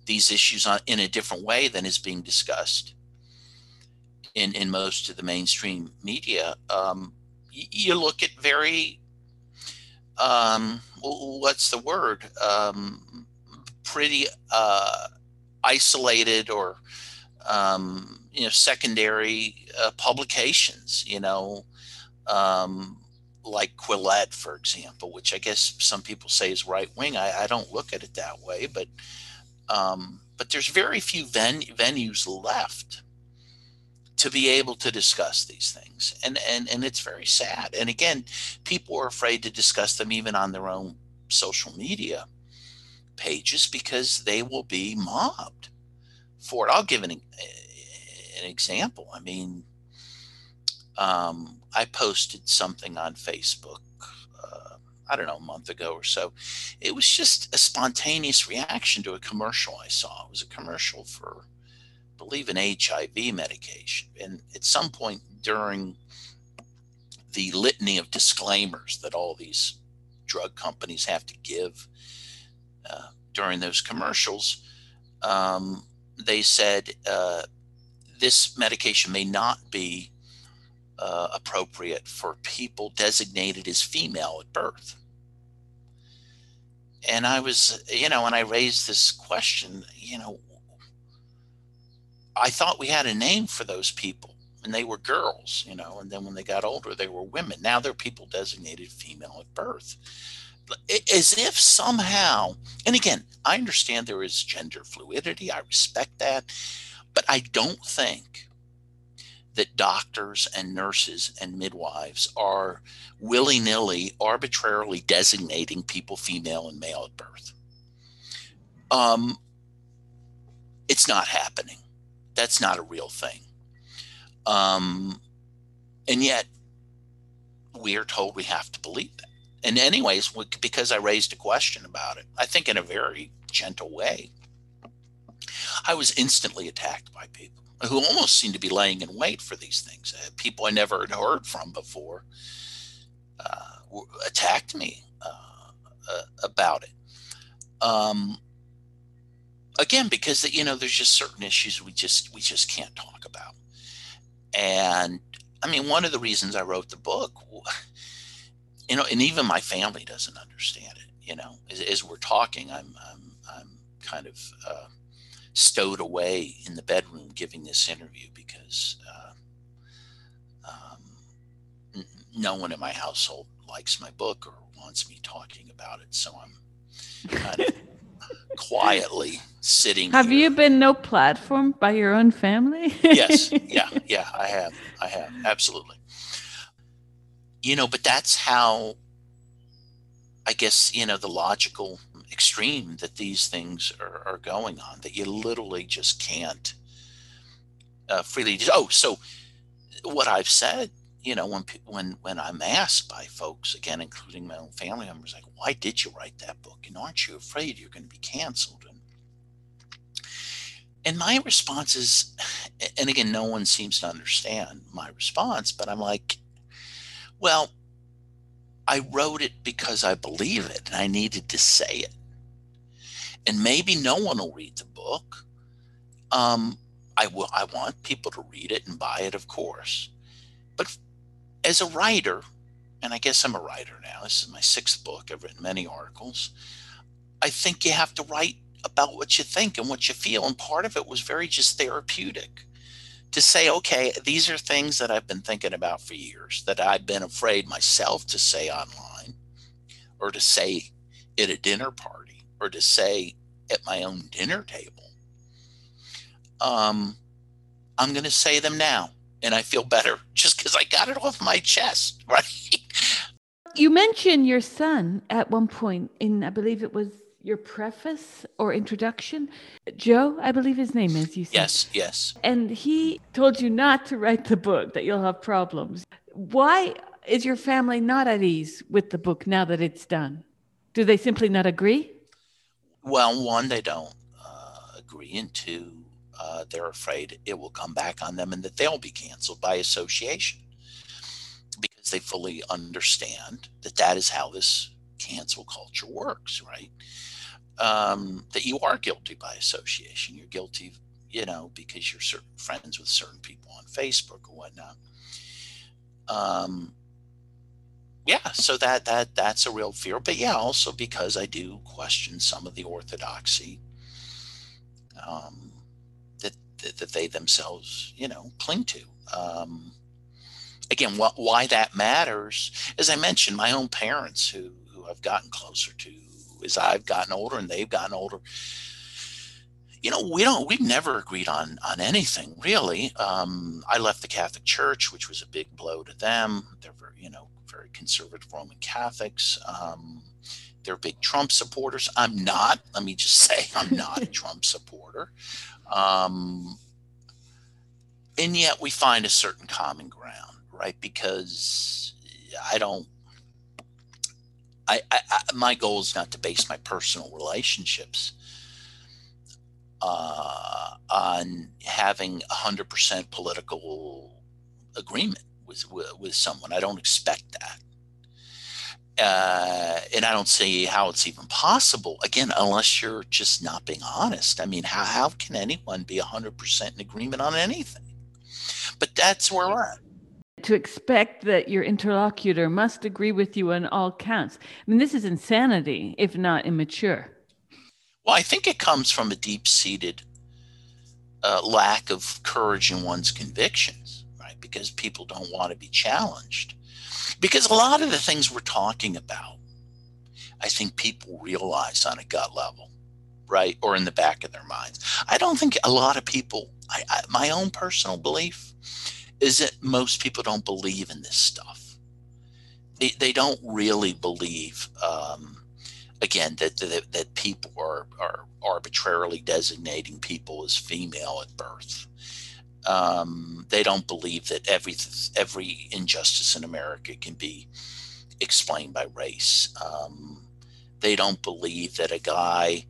B: these issues on, in a different way than is being discussed in, in most of the mainstream media? Um, you, look at very, um, what's the word? Um, pretty uh, isolated or um, you know secondary uh, publications you know um, like Quillette, for example, which I guess some people say is right wing. I, I, don't look at it that way, but um, but there's very few ven- venues left to be able to discuss these things, and and and it's very sad. And again, people are afraid to discuss them even on their own social media pages because they will be mobbed for it. I'll give an an example. I mean. Um, I posted something on Facebook, uh, I don't know, a month ago or so. It was just a spontaneous reaction to a commercial I saw. It was a commercial for, I believe, an HIV medication. And at some point during the litany of disclaimers that all these drug companies have to give uh, during those commercials, um, they said uh, this medication may not be uh, appropriate for people designated as female at birth. And I was, you know, when I raised this question, you know, I thought we had a name for those people and they were girls, you know, and then when they got older, they were women. Now they're people designated female at birth. As if somehow, and again, I understand there is gender fluidity, I respect that, but I don't think that doctors and nurses and midwives are willy nilly, arbitrarily designating people female and male at birth. Um, it's not happening. That's not a real thing. Um, and yet, we are told we have to believe that. And, anyways, because I raised a question about it, I think in a very gentle way, I was instantly attacked by people who almost seemed to be laying in wait for these things. Uh, people I never had heard from before uh, attacked me uh, uh, about it. Um, again, because you know, there's just certain issues we just we just can't talk about. And I mean, one of the reasons I wrote the book, <laughs> you know, and even my family doesn't understand it. You know, as, as we're talking, I'm I'm I'm kind of uh, stowed away in the bedroom giving this interview because uh, um, no one in my household likes my book or wants me talking about it. So I'm kind of <laughs> quietly sitting.
A: Have
B: here.
A: you been no platform by your own family?
B: yes. <laughs> Yeah. Yeah. I have. I have. Absolutely. You know, but that's how I guess, you know, the logical extreme that these things are, are going on that you literally just can't uh, freely. Do. Oh, so what I've said, you know, when when when I'm asked by folks again, including my own family members, like, why did you write that book? And aren't you afraid you're going to be canceled? And and my response is, and again, no one seems to understand my response, but I'm like, well, I wrote it because I believe it and I needed to say it and maybe no one will read the book. Um, I will. I want people to read it and buy it, of course. But as a writer, and I guess I'm a writer now. This is my sixth book. I've written many articles. I think you have to write about what you think and what you feel, and part of it was very just therapeutic to say, okay, these are things that I've been thinking about for years that I've been afraid myself to say online or to say at a dinner party or to say at my own dinner table, um, I'm going to say them now. And I feel better <laughs> just because I got it off my chest, <laughs> right?
A: You mentioned your son at one point in, I believe it was your preface or introduction. Joe, I believe his name is, you said.
B: Yes, yes.
A: And he told you not to write the book, that you'll have problems. Why is your family not at ease with the book now that it's done? Do they simply not agree?
B: Well, one, they don't uh, agree, and two, uh, they're afraid it will come back on them and that they'll be canceled by association because they fully understand that that is how this cancel culture works, right? Um, that you are guilty by association. You're guilty, you know, because you're certain friends with certain people on Facebook or whatnot. Um, yeah, so that that that's a real fear. But yeah, also because I do question some of the orthodoxy um, that, that, that they themselves, you know, cling to. Um, again, wh- why that matters, as I mentioned, my own parents, who who I've gotten closer to as I've gotten older and they've gotten older. You know, we don't. We've never agreed on on anything really. Um, I left the Catholic Church, which was a big blow to them. They're very, you know, very conservative Roman Catholics. Um, they're big Trump supporters. I'm not. Let me just <laughs> say, I'm not a Trump supporter. Um, and yet we find a certain common ground, right? Because I don't. I, I, I my goal is not to base my personal relationships uh, on having 100% political agreement with, with, with someone. I don't expect that. uh, and I don't see how it's even possible. Again, unless you're just not being honest. I mean, how how can anyone be hundred percent in agreement on anything? But that's where we're at.
A: To expect that your interlocutor must agree with you on all counts. I mean, this is insanity, if not immature.
B: Well, I think it comes from a deep seated uh, lack of courage in one's convictions, right? Because people don't want to be challenged. Because a lot of the things we're talking about, I think people realize on a gut level, right? Or in the back of their minds. I don't think a lot of people, I, I, my own personal belief is that most people don't believe in this stuff. They, they don't really believe, um, again, that, that, that people are, are arbitrarily designating people as female at birth. Um, they don't believe that every every injustice in America can be explained by race. Um, they don't believe that a guy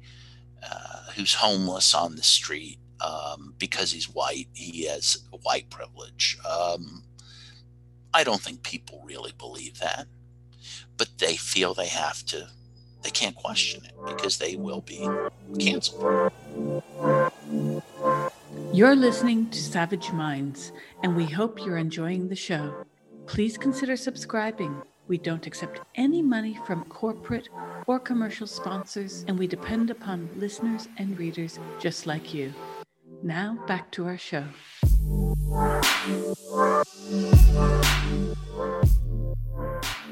B: uh, who's homeless on the street um, because he's white, he has white privilege. Um, I don't think people really believe that, but they feel they have to. They can't question it because they will be canceled.
A: You're listening to Savage Minds, and we hope you're enjoying the show. Please consider subscribing. We don't accept any money from corporate or commercial sponsors, and we depend upon listeners and readers just like you. Now, back to our show.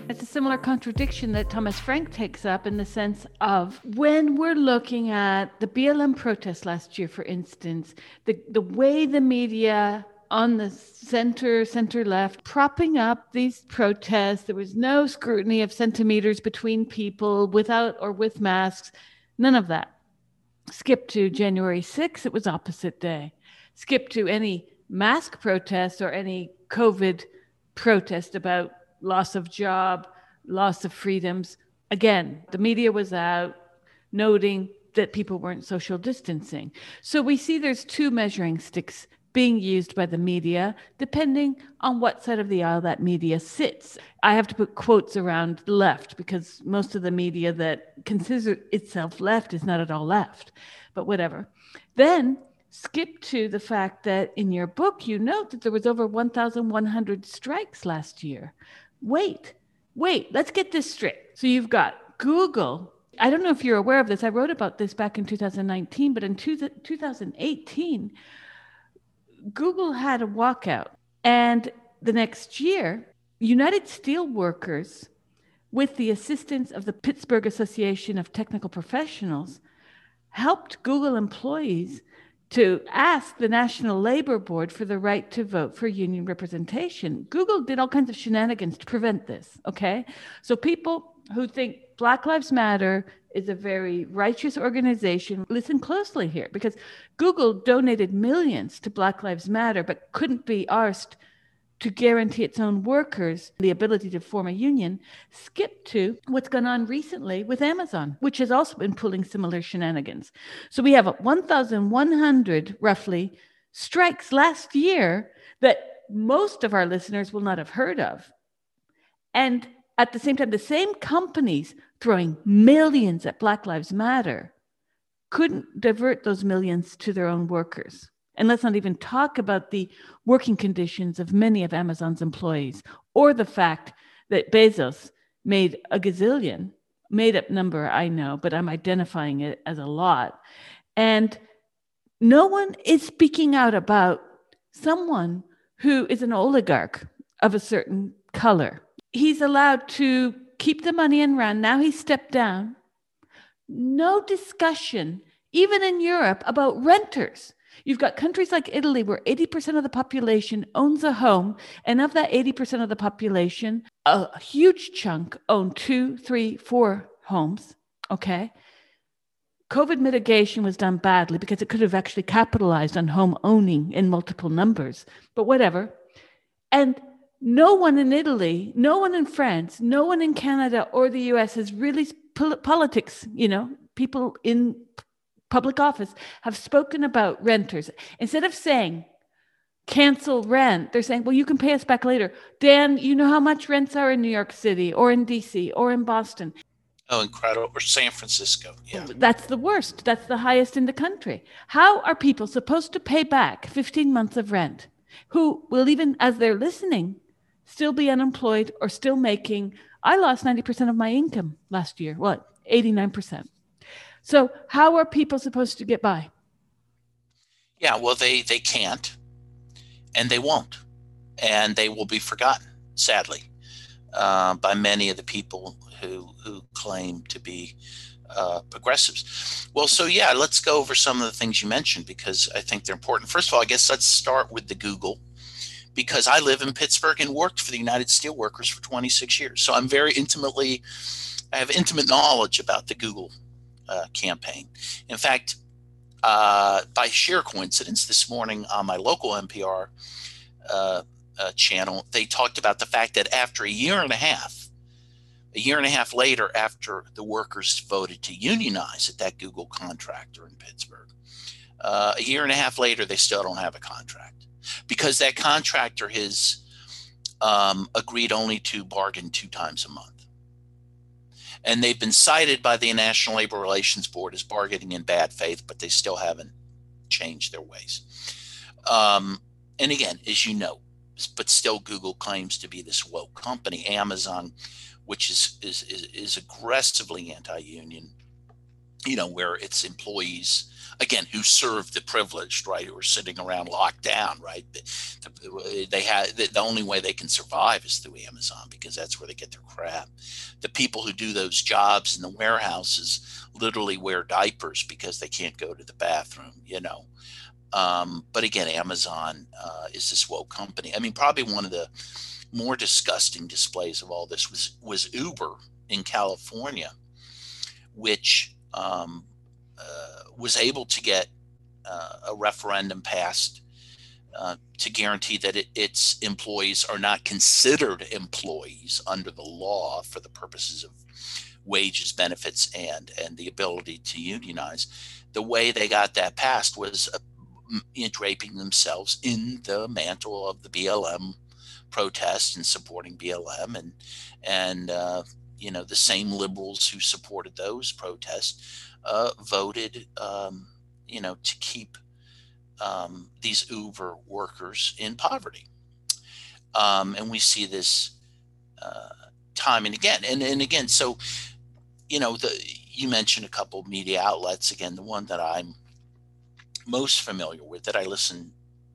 A: It's a similar contradiction that Thomas Frank takes up in the sense of when we're looking at the BLM protest last year, for instance, the, the way the media on the center, center left, propping up these protests. There was no scrutiny of centimeters between people without or with masks, none of that. Skip to January 6th, it was opposite day. Skip to any mask protest or any COVID protest about loss of job, loss of freedoms. Again, the media was out noting that people weren't social distancing. So we see there's two measuring sticks being used by the media, depending on what side of the aisle that media sits. I have to put quotes around left because most of the media that considers itself left is not at all left, but whatever. Then skip to the fact that in your book, you note that there was over 1,100 strikes last year. Wait, wait, let's get this straight. So you've got Google. I don't know if you're aware of this. I wrote about this back in 2019, but in two, 2018, Google had a walkout. And the next year, United Steelworkers, with the assistance of the Pittsburgh Association of Technical Professionals, helped Google employees to ask the National Labor Board for the right to vote for union representation. Google did all kinds of shenanigans to prevent this, okay? So people who think Black Lives Matter is a very righteous organization. Listen closely here because Google donated millions to Black Lives Matter, but couldn't be asked to guarantee its own workers the ability to form a union. Skip to what's gone on recently with Amazon, which has also been pulling similar shenanigans. So we have 1,100 roughly strikes last year that most of our listeners will not have heard of. And at the same time, the same companies throwing millions at Black Lives Matter couldn't divert those millions to their own workers. And let's not even talk about the working conditions of many of Amazon's employees or the fact that Bezos made a gazillion, made up number, I know, but I'm identifying it as a lot. And no one is speaking out about someone who is an oligarch of a certain color he's allowed to keep the money and run. Now he's stepped down. No discussion, even in Europe, about renters. You've got countries like Italy where 80% of the population owns a home, and of that 80% of the population, a huge chunk own two, three, four homes. Okay. COVID mitigation was done badly because it could have actually capitalized on home owning in multiple numbers, but whatever. And no one in Italy, no one in France, no one in Canada or the US has really politics, you know, people in public office have spoken about renters. Instead of saying, cancel rent. They're saying, well, you can pay us back later. Dan, you know how much rents are in New York City or in DC or in Boston.
B: Oh, incredible. Or San Francisco. Yeah.
A: That's the worst. That's the highest in the country. How are people supposed to pay back 15 months of rent who will, even as they're listening, still be unemployed or still making? I lost 90% of my income last year. What? 89%. So, how are people supposed to get by?
B: Yeah, well, they, they can't and they won't. And they will be forgotten, sadly, uh, by many of the people who, who claim to be uh, progressives. Well, so yeah, let's go over some of the things you mentioned because I think they're important. First of all, I guess let's start with the Google because I live in Pittsburgh and worked for the United Steelworkers for 26 years. So I'm very intimately, I have intimate knowledge about the Google uh, campaign. In fact, uh, by sheer coincidence, this morning on my local NPR uh, uh, channel, they talked about the fact that after a year and a half, a year and a half later, after the workers voted to unionize at that Google contractor in Pittsburgh, uh, a year and a half later, they still don't have a contract because that contractor has um, agreed only to bargain two times a month and they've been cited by the National Labor Relations Board as bargaining in bad faith, but they still haven't changed their ways. Um, and again, as you know, but still Google claims to be this woke company. Amazon, which is is is, is aggressively anti-union, you know, where its employees again who serve the privileged right who are sitting around locked down right? They have the only way they can survive is through amazon because that's where they get their crap. The people who do those jobs in the warehouses literally wear diapers because they can't go to the bathroom you know? Um, but again amazon uh, is this woke company. I mean probably one of the more disgusting displays of all this was was uber in california which um, was able to get uh, a referendum passed uh, to guarantee that it, its employees are not considered employees under the law for the purposes of wages, benefits, and and the ability to unionize. The way they got that passed was uh, draping themselves in the mantle of the BLM protest and supporting BLM and and uh, you know the same liberals who supported those protests uh, voted, um, you know, to keep um, these Uber workers in poverty. Um, and we see this uh, time and again. And, and again, so, you know, the, you mentioned a couple of media outlets. Again, the one that I'm most familiar with that I listen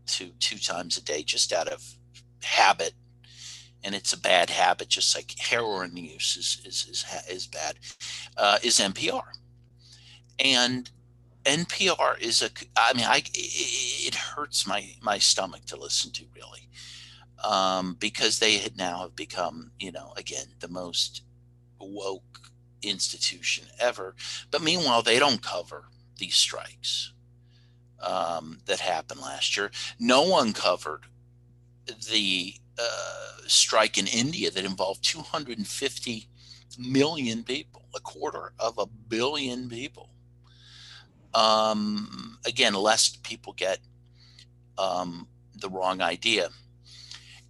B: to two times a day just out of habit and it's a bad habit, just like heroin use is is is, is bad, uh, is NPR and NPR is a I mean I it hurts my my stomach to listen to really. Um, because they now have become you know again the most woke institution ever. But meanwhile they don't cover these strikes um, that happened last year. No one covered the uh, strike in India that involved 250 million people a quarter of a billion people um, again, lest people get um, the wrong idea.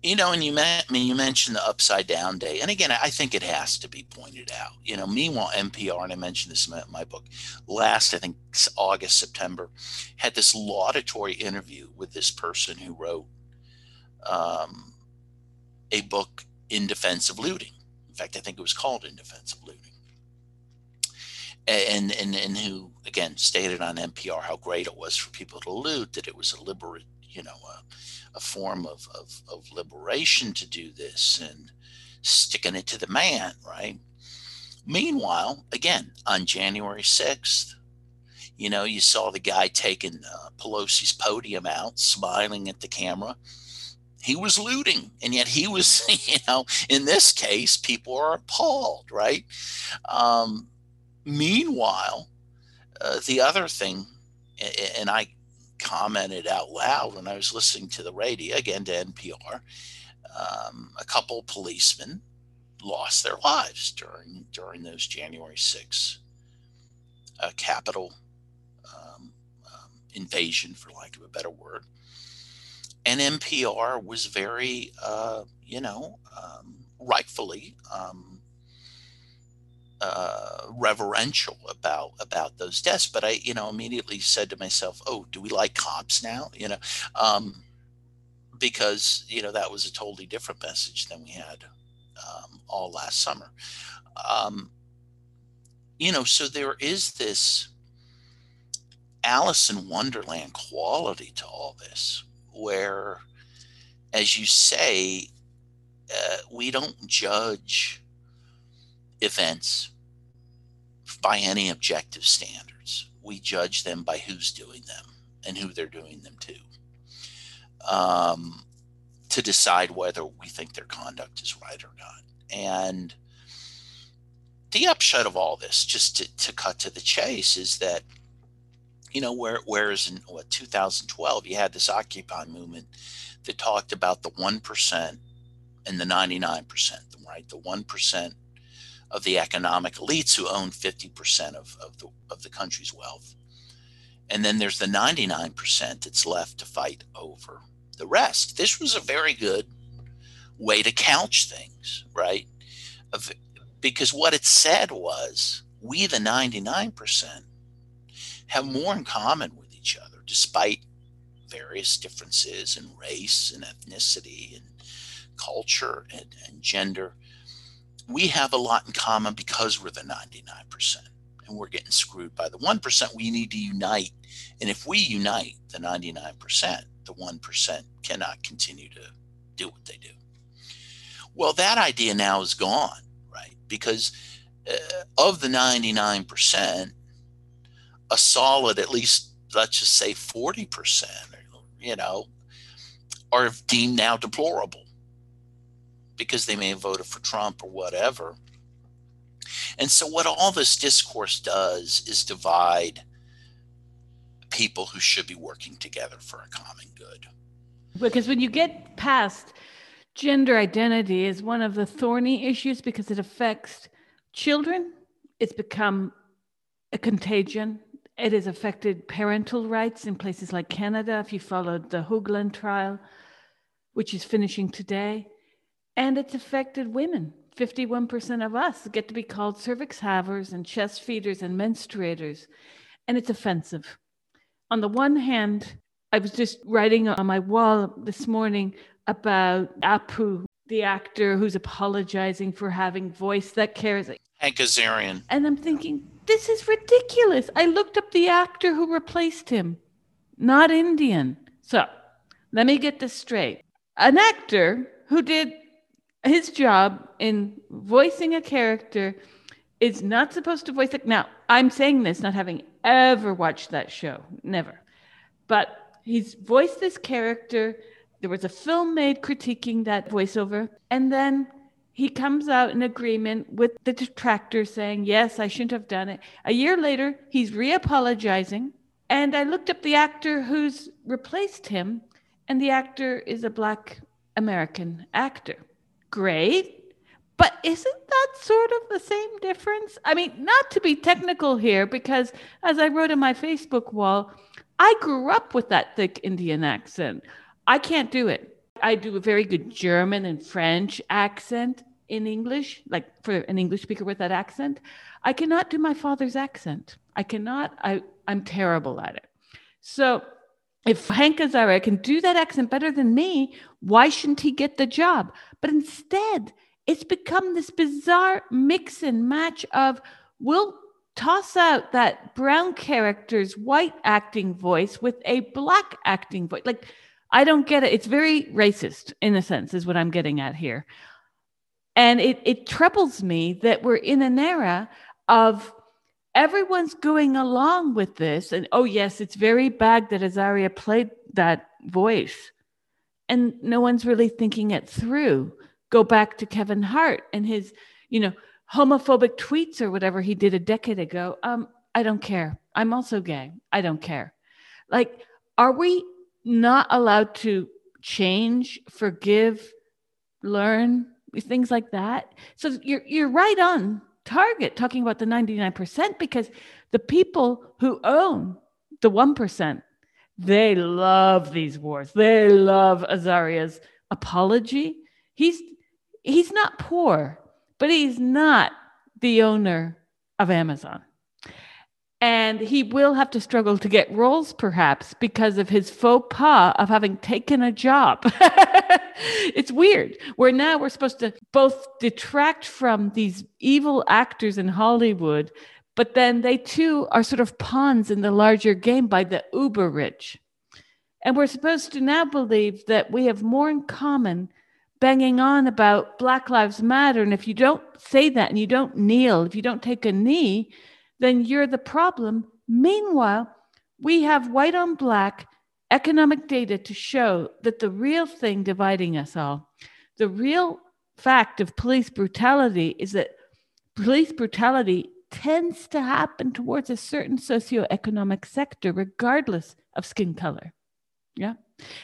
B: You know, and you, I mean, you mentioned the upside down day, and again, I think it has to be pointed out. You know, meanwhile, NPR, and I mentioned this in my book, last I think August, September, had this laudatory interview with this person who wrote um, a book in defense of looting. In fact, I think it was called In Defense of Looting and and and who again stated on NPR how great it was for people to loot, that it was a liberate, you know, a, a form of, of, of liberation to do this and sticking it to the man, right? Meanwhile, again, on January 6th, you know, you saw the guy taking uh, Pelosi's podium out, smiling at the camera. He was looting, and yet he was, <laughs> you know, in this case, people are appalled, right? Um, Meanwhile, uh, the other thing, and I commented out loud when I was listening to the radio, again to NPR, um, a couple policemen lost their lives during during those January 6 uh, Capitol um, um, invasion, for lack of a better word. and NPR was very, uh, you know, um, rightfully um, uh, reverential about about those deaths. But I, you know, immediately said to myself, "Oh, do we like cops now?" You know, um, because you know that was a totally different message than we had um, all last summer. Um, you know, so there is this Alice in Wonderland quality to all this, where, as you say, uh, we don't judge events by any objective standards. We judge them by who's doing them and who they're doing them to. Um, to decide whether we think their conduct is right or not. And the upshot of all this, just to, to cut to the chase, is that you know, where, whereas in what 2012 you had this Occupy movement that talked about the one percent and the 99 percent, right? The one percent of the economic elites who own 50 percent of, of the of the country's wealth, and then there's the 99 percent that's left to fight over the rest. This was a very good way to couch things, right? Of, because what it said was we, the 99%, have more in common with each other, despite various differences in race and ethnicity and culture and, and gender. We have a lot in common because we're the 99% and we're getting screwed by the 1%. We need to unite. And if we unite the 99%, the 1% cannot continue to do what they do. Well, that idea now is gone, right? Because uh, of the 99%, a solid, at least, let's just say 40%, you know, are deemed now deplorable because they may have voted for Trump or whatever. And so, what all this discourse does is divide people who should be working together for a common good.
A: Because when you get past gender identity is one of the thorny issues because it affects children. It's become a contagion. It has affected parental rights in places like Canada, if you followed the Hoogland trial, which is finishing today. And it's affected women. 51% of us get to be called cervix havers and chest feeders and menstruators. And it's offensive. On the one hand, I was just writing on my wall this morning about Apu, the actor who's apologizing for having voice that cares.
B: Hank Azaria.
A: And I'm thinking, this is ridiculous. I looked up the actor who replaced him, not Indian. So let me get this straight. An actor who did his job in voicing a character is not supposed to voice it. Now, I'm saying this not having ever watched that show, never. But he's voiced this character there was a film made critiquing that voiceover. And then he comes out in agreement with the detractor saying, Yes, I shouldn't have done it. A year later, he's re apologizing. And I looked up the actor who's replaced him, and the actor is a Black American actor. Great. But isn't that sort of the same difference? I mean, not to be technical here, because as I wrote in my Facebook wall, I grew up with that thick Indian accent. I can't do it. I do a very good German and French accent in English, like for an English speaker with that accent. I cannot do my father's accent. I cannot. I, I'm terrible at it. So if Hank Azaria can do that accent better than me, why shouldn't he get the job? But instead, it's become this bizarre mix and match of we'll toss out that brown character's white acting voice with a black acting voice. Like I don't get it. It's very racist in a sense, is what I'm getting at here. And it, it troubles me that we're in an era of everyone's going along with this. And oh, yes, it's very bad that Azaria played that voice. And no one's really thinking it through. Go back to Kevin Hart and his, you know, homophobic tweets or whatever he did a decade ago. Um, I don't care. I'm also gay. I don't care. Like, are we not allowed to change, forgive, learn, things like that. So you're you're right on target talking about the 99% because the people who own the 1%, They love these wars. They love Azaria's apology. He's he's not poor, but he's not the owner of Amazon. And he will have to struggle to get roles, perhaps, because of his faux pas of having taken a job. <laughs> it's weird. Where now we're supposed to both detract from these evil actors in Hollywood, but then they too are sort of pawns in the larger game by the uber rich. And we're supposed to now believe that we have more in common banging on about Black Lives Matter. And if you don't say that and you don't kneel, if you don't take a knee, then you're the problem. Meanwhile, we have white on black economic data to show that the real thing dividing us all, the real fact of police brutality is that police brutality tends to happen towards a certain socioeconomic sector, regardless of skin color. Yeah.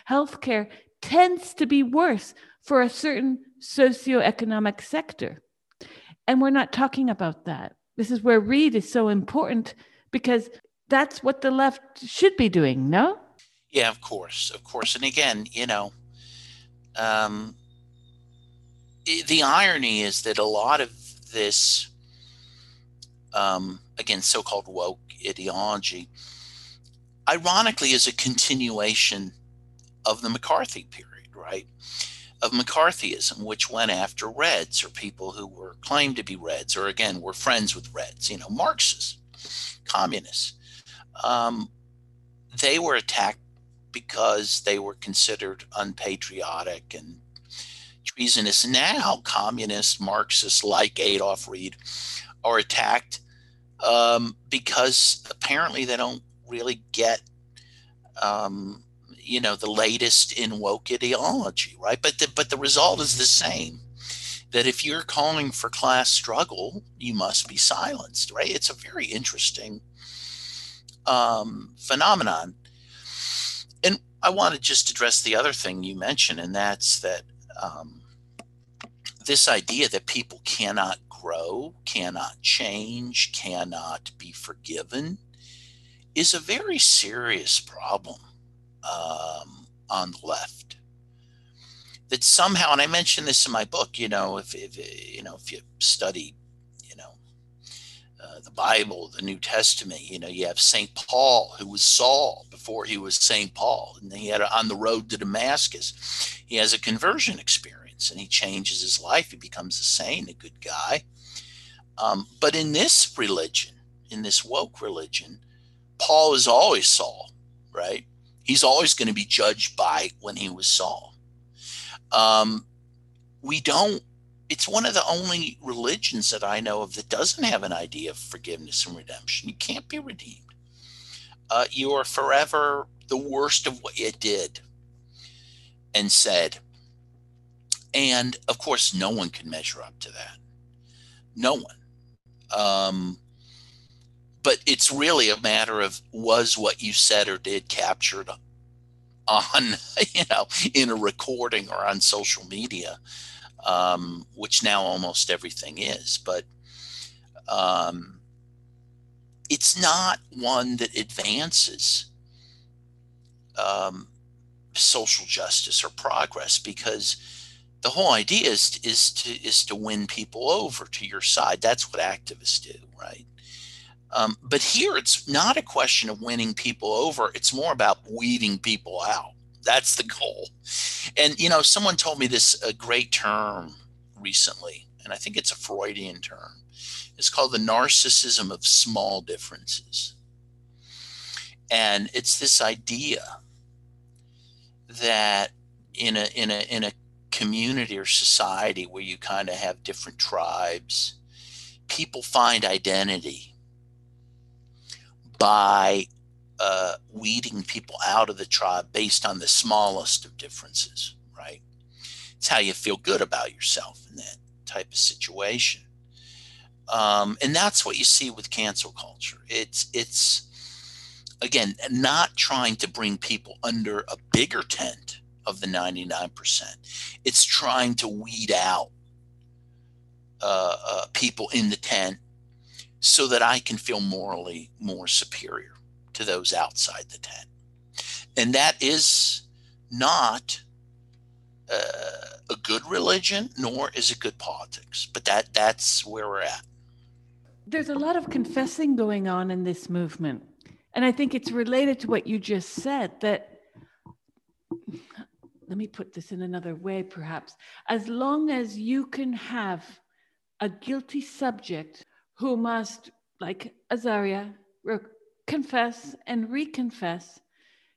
A: Healthcare tends to be worse for a certain socioeconomic sector. And we're not talking about that. This is where Reed is so important because that's what the left should be doing, no?
B: Yeah, of course, of course. And again, you know, um, the irony is that a lot of this, um, again, so-called woke ideology, ironically, is a continuation of the McCarthy period, right? Of McCarthyism, which went after Reds or people who were claimed to be Reds, or again were friends with Reds, you know, Marxists, communists. Um, they were attacked because they were considered unpatriotic and treasonous. Now, communist Marxists like Adolph Reed are attacked um, because apparently they don't really get um, you know the latest in woke ideology right? But the, but the result is the same that if you're calling for class struggle you must be silenced right? It's a very interesting um, phenomenon. And i want to just address the other thing you mentioned and that's that um, this idea that people cannot grow cannot change cannot be forgiven is a very serious problem um, on the left. That somehow, and I mentioned this in my book, you know, if, if you know, if you study, you know, uh, the Bible, the New Testament, you know, you have Saint Paul, who was Saul before he was Saint Paul, and he had a, on the road to Damascus, he has a conversion experience, and he changes his life. He becomes a saint, a good guy. Um, but in this religion, in this woke religion, Paul is always Saul, right? He's always going to be judged by when he was Saul. Um, we don't, it's one of the only religions that I know of that doesn't have an idea of forgiveness and redemption. You can't be redeemed. Uh, you are forever the worst of what you did and said. And of course, no one can measure up to that. No one. Um, but it's really a matter of was what you said or did captured on <laughs> you know in a recording or on social media um, which now almost everything is but um, it's not one that advances um, social justice or progress because the whole idea is, is to is to win people over to your side. That's what activists do right um, but here, it's not a question of winning people over. It's more about weeding people out. That's the goal. And, you know, someone told me this a great term recently, and I think it's a Freudian term. It's called the narcissism of small differences. And it's this idea that in a, in a, in a community or society where you kind of have different tribes, people find identity by uh, weeding people out of the tribe based on the smallest of differences, right? It's how you feel good about yourself in that type of situation. Um, and that's what you see with cancel culture. It's it's again not trying to bring people under a bigger tent of the 99%. It's trying to weed out uh, uh, people in the tent so that I can feel morally more superior to those outside the tent. and that is not uh, a good religion, nor is it good politics. But that that's where we're at.
A: There's a lot of confessing going on in this movement. And I think it's related to what you just said that let me put this in another way, perhaps. As long as you can have a guilty subject who must, like Azaria, confess and reconfess,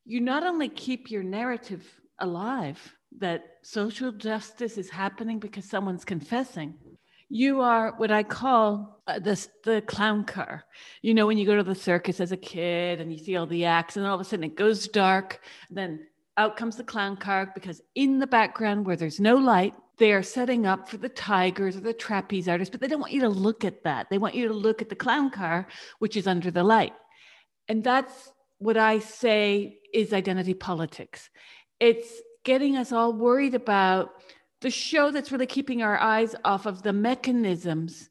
A: you not only keep your narrative alive that social justice is happening because someone's confessing, you are what I call uh, this the clown car. You know, when you go to the circus as a kid and you see all the acts, and all of a sudden it goes dark, then out comes the clown car because in the background where there's no light, they are setting up for the tigers or the trapeze artists, but they don't want you to look at that. They want you to look at the clown car, which is under the light. And that's what I say is identity politics. It's getting us all worried about the show that's really keeping our eyes off of the mechanisms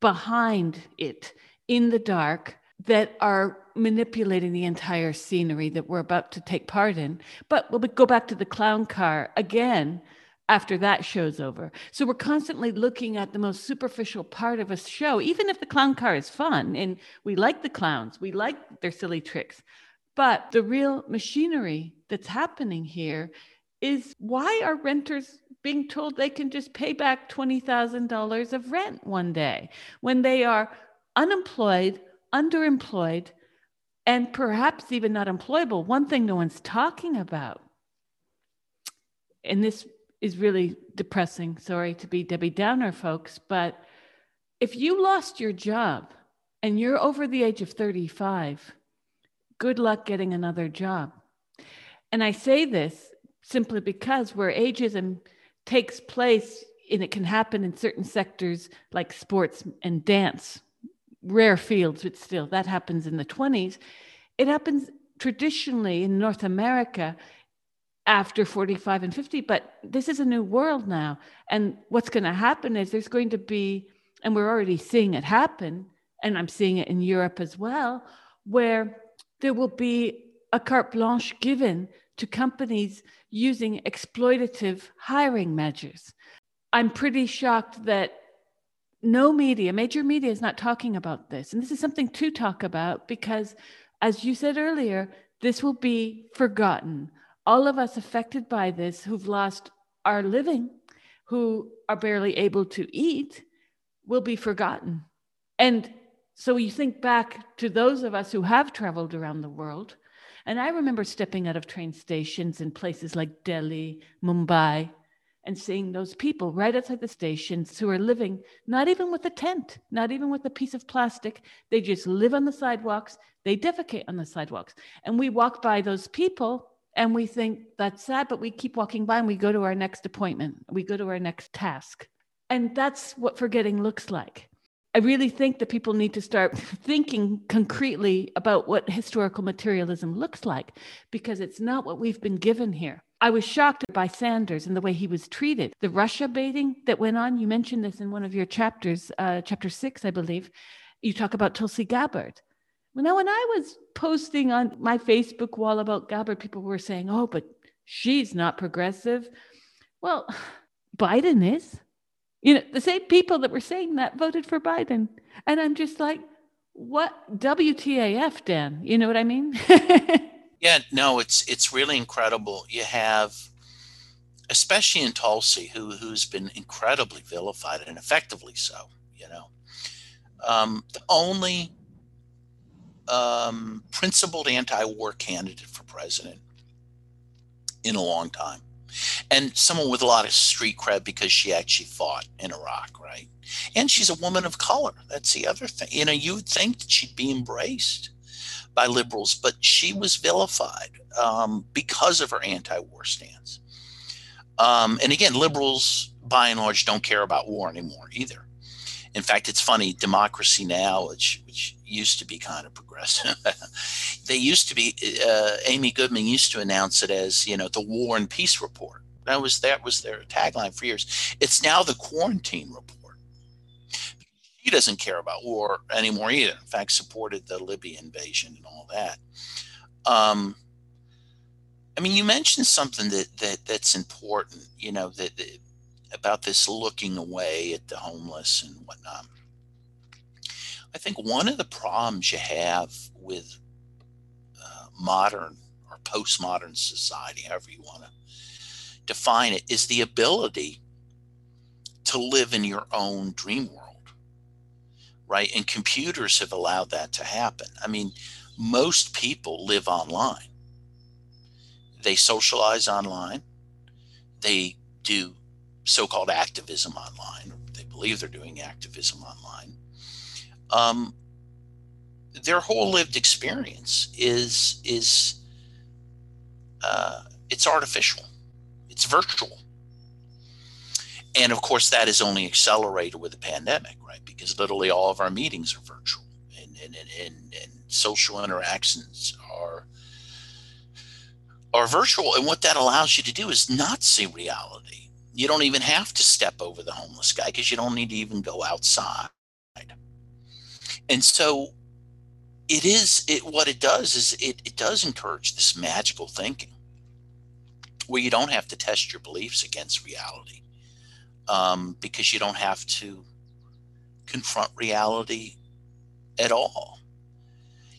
A: behind it in the dark that are manipulating the entire scenery that we're about to take part in. But we'll go back to the clown car again after that show's over. So we're constantly looking at the most superficial part of a show, even if the clown car is fun and we like the clowns, we like their silly tricks. But the real machinery that's happening here is why are renters being told they can just pay back $20,000 of rent one day when they are unemployed, underemployed, and perhaps even not employable? One thing no one's talking about, and this is really depressing. Sorry to be Debbie Downer, folks, but if you lost your job and you're over the age of 35, good luck getting another job. And I say this simply because where ageism takes place, and it can happen in certain sectors like sports and dance, rare fields, but still that happens in the 20s. It happens traditionally in North America after 45 and 50 but this is a new world now. And what's going to happen is there's going to be and we're already seeing it happen and i'm seeing it in europe as well where there will be a carte blanche given to companies using exploitative hiring measures. I'm pretty shocked that no media major media is not talking about this. And this is something to talk about because as you said earlier this will be forgotten all of us affected by this who've lost our living, who are barely able to eat, will be forgotten. And so you think back to those of us who have traveled around the world. And I remember stepping out of train stations in places like Delhi, Mumbai, and seeing those people right outside the stations who are living not even with a tent, not even with a piece of plastic. They just live on the sidewalks, they defecate on the sidewalks. And we walk by those people and we think that's sad, but we keep walking by and we go to our next appointment, we go to our next task. And that's what forgetting looks like. I really think that people need to start <laughs> thinking concretely about what historical materialism looks like because it's not what we've been given here. I was shocked by Sanders and the way he was treated. The Russia baiting that went on, you mentioned this in one of your chapters, uh, chapter six, I believe. You talk about Tulsi Gabbard. Now, when I was posting on my Facebook wall about Gabbard, people were saying, oh, but she's not progressive. Well, <sighs> Biden is. You know, the same people that were saying that voted for Biden. And I'm just like, what WTAF, Dan? You know what I mean? <laughs>
B: yeah, no, it's it's really incredible. You have especially in Tulsi, who who's been incredibly vilified and effectively so, you know. Um, the only um, principled anti-war candidate for president in a long time and someone with a lot of street cred because she actually fought in Iraq, right? And she's a woman of color. That's the other thing. You know, you would think that she'd be embraced by liberals, but she was vilified um, because of her anti-war stance. Um, and again, liberals, by and large, don't care about war anymore either. In fact, it's funny. Democracy Now, which which used to be kind of progressive, <laughs> they used to be. Uh, Amy Goodman used to announce it as you know the War and Peace Report. That was that was their tagline for years. It's now the Quarantine Report. She doesn't care about war anymore either. In fact, supported the Libya invasion and all that. Um, I mean, you mentioned something that that that's important. You know that, that about this looking away at the homeless and whatnot. I think one of the problems you have with uh, modern or postmodern society, however you want to define it, is the ability to live in your own dream world, right? And computers have allowed that to happen. I mean, most people live online. They socialize online. They do so called activism online. They believe they're doing activism online. Um, their whole lived experience is is uh, it's artificial, it's virtual, and of course that is only accelerated with the pandemic, right? Because literally all of our meetings are virtual, and and and, and social interactions are are virtual, and what that allows you to do is not see reality. You don't even have to step over the homeless guy because you don't need to even go outside. And so it is it what it does is it, it does encourage this magical thinking where you don't have to test your beliefs against reality um, because you don't have to confront reality at all.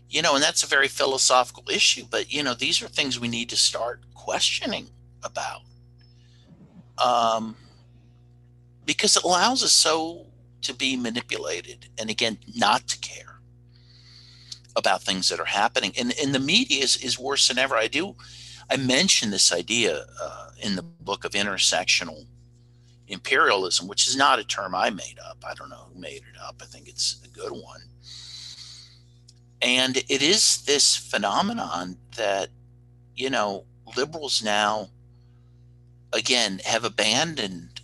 B: You know and that's a very philosophical issue but you know these are things we need to start questioning about um, because it allows us so to be manipulated and again not to care about things that are happening. And, and the media is, is worse than ever. I do, I mentioned this idea uh, in the book of intersectional imperialism, which is not a term I made up. I don't know who made it up. I think it's a good one. And it is this phenomenon that, you know, liberals now, again, have abandoned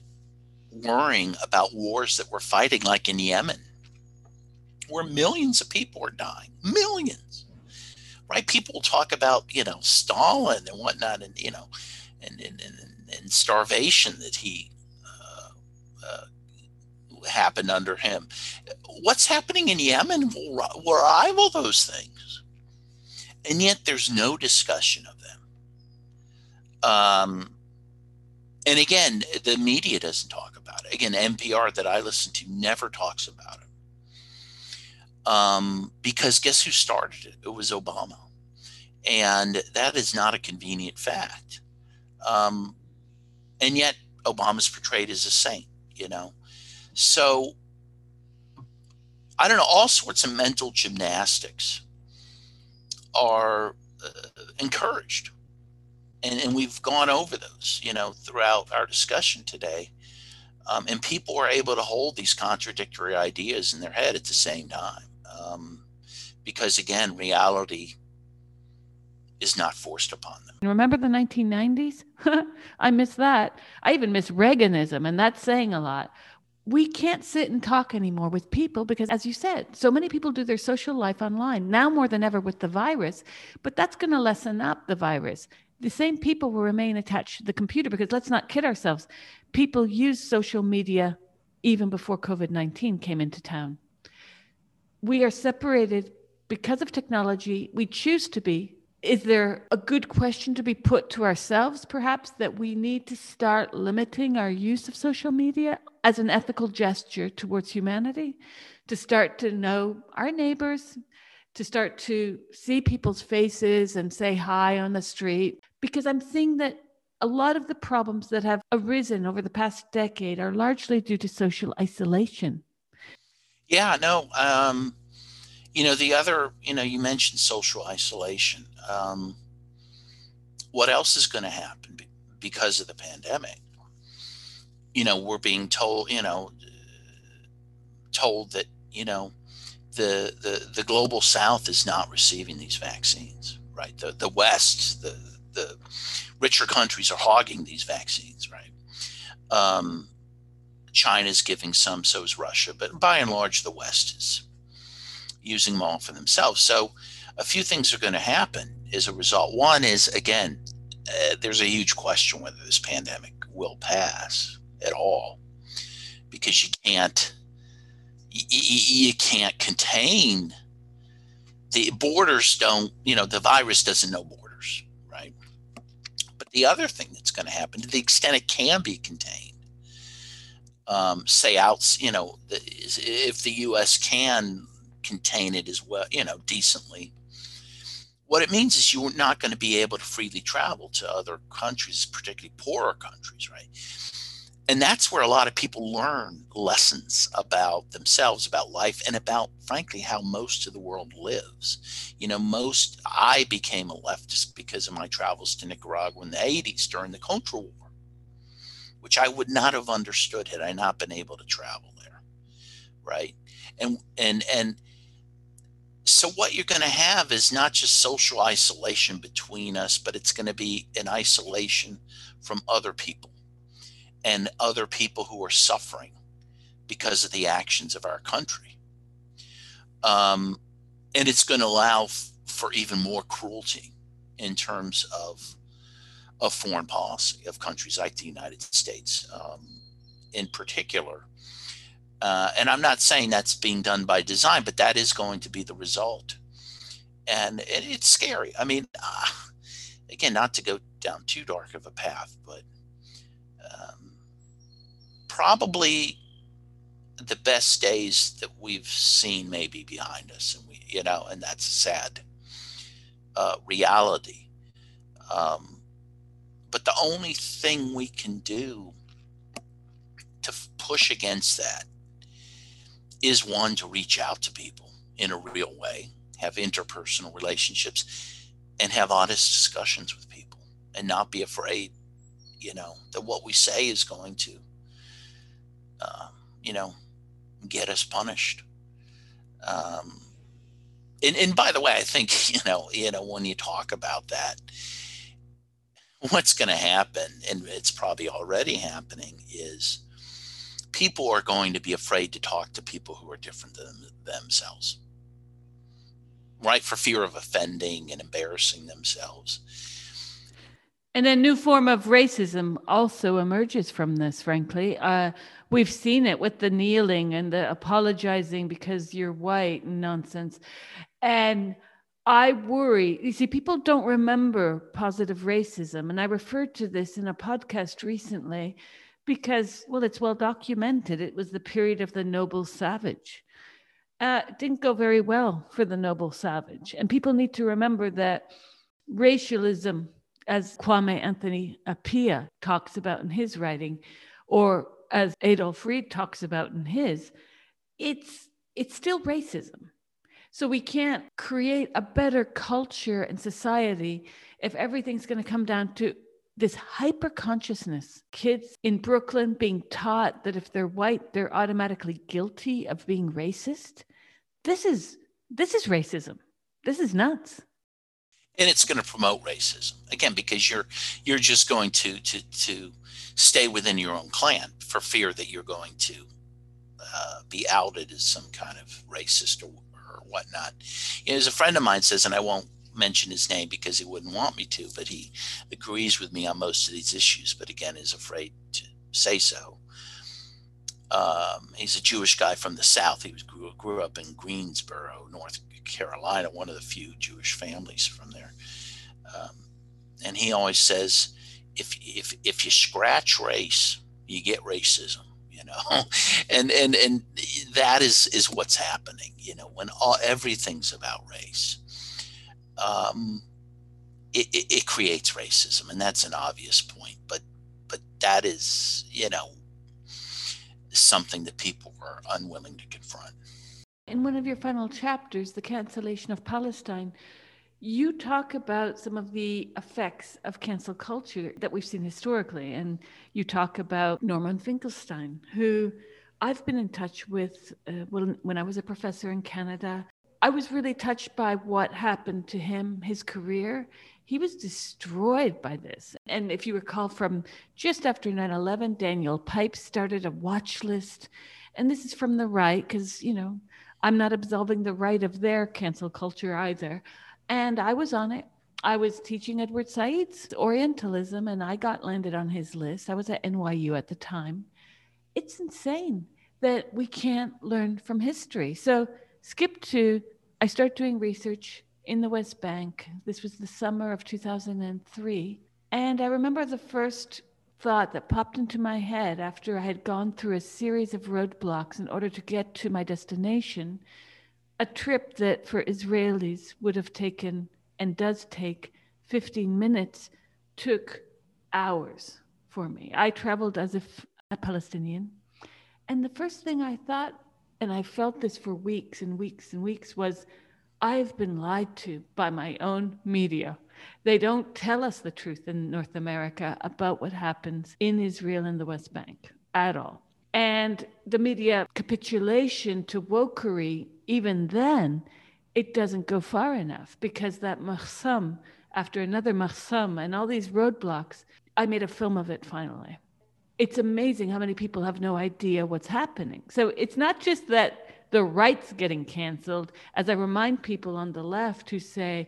B: worrying about wars that we're fighting, like in Yemen where millions of people are dying, millions, right? People talk about, you know, Stalin and whatnot, and, you know, and, and, and, and starvation that he uh, uh, happened under him. What's happening in Yemen will, will rival those things. And yet there's no discussion of them. Um, and again, the media doesn't talk about it. Again, NPR that I listen to never talks about it um, because guess who started it? It was Obama. And that is not a convenient fact. Um, and yet, Obama's portrayed as a saint, you know? So, I don't know, all sorts of mental gymnastics are uh, encouraged. And, and we've gone over those, you know, throughout our discussion today. Um, and people are able to hold these contradictory ideas in their head at the same time um, because again, reality is not forced upon them.
A: Remember the 1990s? <laughs> I miss that. I even miss Reaganism, and that's saying a lot. We can't sit and talk anymore with people because, as you said, so many people do their social life online now more than ever with the virus, but that's going to lessen up the virus. The same people will remain attached to the computer because let's not kid ourselves. People use social media even before COVID 19 came into town we are separated because of technology. We choose to be. Is there a good question to be put to ourselves, perhaps, that we need to start limiting our use of social media as an ethical gesture towards humanity? To start to know our neighbors, to start to see people's faces and say hi on the street? Because I'm seeing that a lot of the problems that have arisen over the past decade are largely due to social isolation.
B: Yeah, no. Um, you know, the other, you know, you mentioned social isolation. Um, what else is going to happen because of the pandemic? You know, we're being told, you know, told that, you know, the, the, the global south is not receiving these vaccines, right? The, the West, the, the richer countries are hogging these vaccines, right? Um, China's giving some, so is Russia, but by and large, the West is using them all for themselves. So, a few things are going to happen as a result. One is, again, uh, there's a huge question whether this pandemic will pass at all, because you can't you, you can't contain the borders. Don't you know the virus doesn't know? The other thing that's going to happen, to the extent it can be contained, um, say out, you know, if the U.S. can contain it as well, you know, decently, what it means is you're not going to be able to freely travel to other countries, particularly poorer countries, right? And that's where a lot of people learn lessons about themselves, about life, and about, frankly, how most of the world lives. You know, most, I became a leftist because of my travels to Nicaragua in the 80s during the Contra War, which I would not have understood had I not been able to travel there, right? And, and, and, so what you're going to have is not just social isolation between us but it's going to be an isolation from other people and other people who are suffering because of the actions of our country um, and it's going to allow f- for even more cruelty in terms of of foreign policy of countries like the united states um, in particular uh, and I'm not saying that's being done by design, but that is going to be the result. And it, it's scary. I mean, uh, again, not to go down too dark of a path, but um, probably the best days that we've seen may be behind us, and we, you know, and that's a sad uh, reality. Um, but the only thing we can do to push against that is one to reach out to people in a real way, have interpersonal relationships, and have honest discussions with people and not be afraid, you know, that what we say is going to, uh, you know, get us punished. Um, and, and by the way, I think, <laughs> you know, you know, when you talk about that, what's going to happen, and it's probably already happening, is people are going to be afraid to talk to people who are different than themselves, right? For fear of offending and embarrassing themselves.
A: And a new form of racism also emerges from this, frankly. Uh, we've seen it with the kneeling and the apologizing because you're white nonsense. And I worry, you see, people don't remember positive racism. And I referred to this in a podcast recently because, well, it's well documented. It was the period of the noble savage. Uh, it didn't go very well for the noble savage. And people need to remember that racialism, as Kwame Anthony Appiah talks about in his writing, or as Adolph Reed talks about in his, it's it's still racism. So we can't create a better culture and society if everything's going to come down to this hyper consciousness. Kids in Brooklyn being taught that if they're white, they're automatically guilty of being racist. This is this is racism. This is nuts.
B: And it's going to promote racism again because you're you're just going to to to stay within your own clan for fear that you're going to uh, be outed as some kind of racist or, or whatnot. You know, as a friend of mine says, and I won't mention his name because he wouldn't want me to, but he agrees with me on most of these issues, but again is afraid to say so. Um, he's a Jewish guy from the South. He was, grew, grew up in Greensboro, North Carolina, one of the few Jewish families from there. Um, and he always says, if, if, if you scratch race, you get racism you know <laughs> and and and that is is what's happening you know when all everything's about race um, it, it, it creates racism, and that's an obvious point. But but that is you know something that people are unwilling to confront.
A: In one of your final chapters, the cancellation of Palestine, you talk about some of the effects of cancel culture that we've seen historically, and you talk about Norman Finkelstein, who I've been in touch with uh, when, when I was a professor in Canada. I was really touched by what happened to him, his career. He was destroyed by this. And if you recall from just after 9 11, Daniel Pipes started a watch list. And this is from the right, because, you know, I'm not absolving the right of their cancel culture either. And I was on it. I was teaching Edward Said's Orientalism, and I got landed on his list. I was at NYU at the time. It's insane that we can't learn from history. So, skip to I start doing research in the West Bank. This was the summer of 2003. And I remember the first thought that popped into my head after I had gone through a series of roadblocks in order to get to my destination, a trip that for Israelis would have taken and does take 15 minutes, took hours for me. I traveled as if a Palestinian. And the first thing I thought, and I felt this for weeks and weeks and weeks, was I've been lied to by my own media. They don't tell us the truth in North America about what happens in Israel and the West Bank at all. And the media capitulation to wokery, even then, it doesn't go far enough because that mahsam, after another mahsam and all these roadblocks, I made a film of it finally. It's amazing how many people have no idea what's happening. So it's not just that the right's getting canceled, as I remind people on the left who say,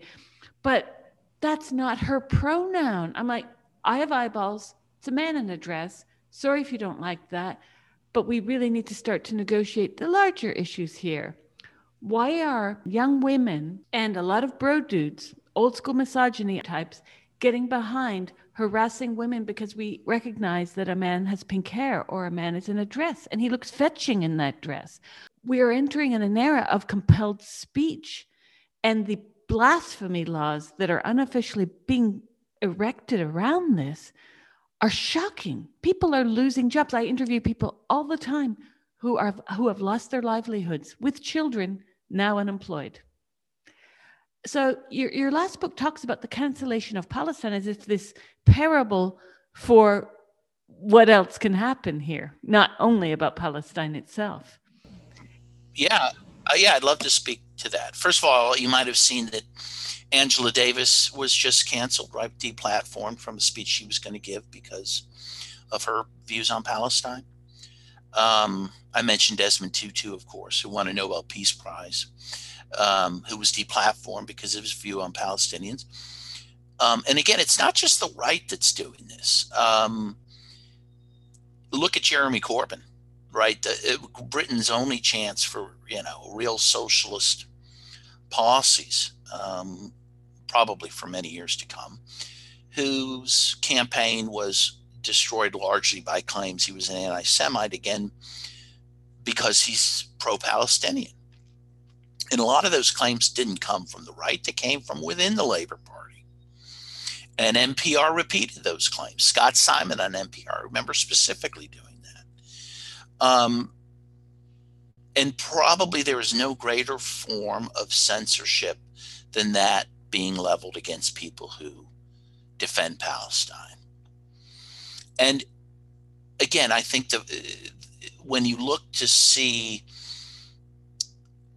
A: but that's not her pronoun. I'm like, I have eyeballs. It's a man in a dress. Sorry if you don't like that. But we really need to start to negotiate the larger issues here. Why are young women and a lot of bro dudes, old school misogyny types, getting behind harassing women because we recognize that a man has pink hair or a man is in a dress and he looks fetching in that dress? We are entering in an era of compelled speech and the blasphemy laws that are unofficially being erected around this are shocking. People are losing jobs. I interview people all the time who are who have lost their livelihoods with children now unemployed. So your your last book talks about the cancellation of Palestine as if this parable for what else can happen here, not only about Palestine itself.
B: Yeah, uh, yeah, I'd love to speak to that. First of all, you might have seen that Angela Davis was just canceled, right? Deplatformed from a speech she was going to give because of her views on Palestine. Um, I mentioned Desmond Tutu, of course, who won a Nobel Peace Prize, um, who was deplatformed because of his view on Palestinians. Um, and again, it's not just the right that's doing this. Um, look at Jeremy Corbyn, right? It, Britain's only chance for you know real socialist policies um, probably for many years to come, whose campaign was destroyed largely by claims he was an anti Semite, again, because he's pro Palestinian. And a lot of those claims didn't come from the right, they came from within the Labor Party. And NPR repeated those claims. Scott Simon on NPR, I remember specifically doing. Um, and probably there is no greater form of censorship than that being leveled against people who defend Palestine. And again, I think the when you look to see,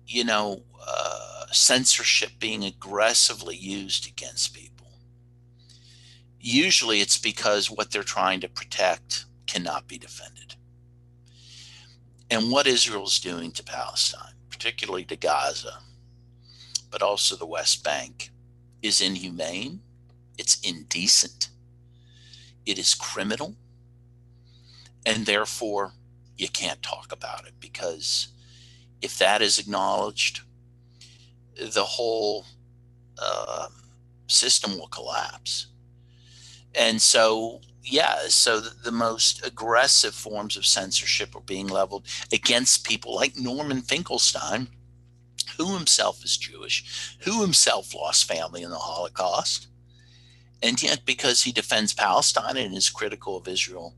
B: you know, uh, censorship being aggressively used against people, usually it's because what they're trying to protect cannot be defended. And what Israel's doing to Palestine, particularly to Gaza, but also the West Bank, is inhumane, it's indecent, it is criminal, and therefore you can't talk about it because if that is acknowledged, the whole uh, system will collapse. And so, yeah, so the, the, most aggressive forms of censorship are being leveled against people like Norman Finkelstein, who himself is Jewish, who himself lost family in the Holocaust. And yet, because he defends Palestine and is critical of Israel,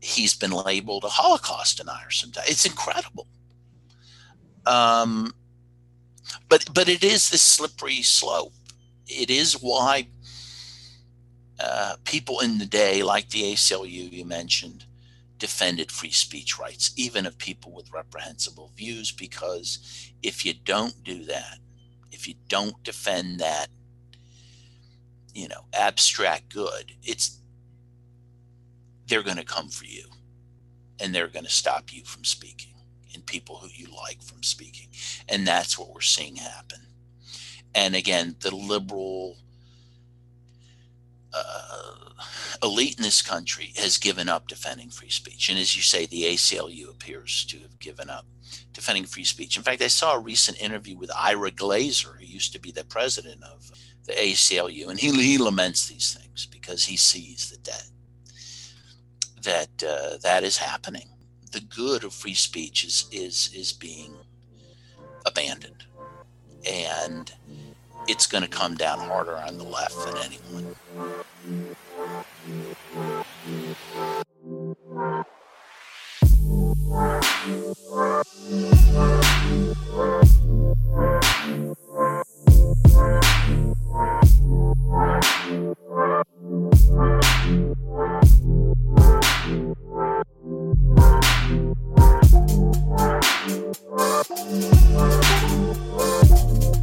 B: he's been labeled a Holocaust denier sometimes. It's incredible. Um, but but it is this slippery slope. It is why uh, people in the day, like the ACLU you mentioned, defended free speech rights, even of people with reprehensible views, because if you don't do that, if you don't defend that, you know, abstract good, it's they're going to come for you and they're going to stop you from speaking and people who you like from speaking. And that's what we're seeing happen. And again, the liberal uh, elite in this country has given up defending free speech. And as you say, the ACLU appears to have given up defending free speech. In fact, I saw a recent interview with Ira Glasser, who used to be the president of the ACLU, and he he laments these things because he sees that that that uh, that is happening. The good of free speech is is is being abandoned, and it's going to come down harder on the left than anyone.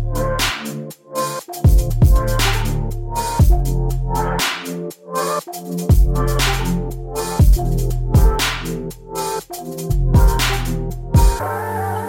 B: Thank Bye.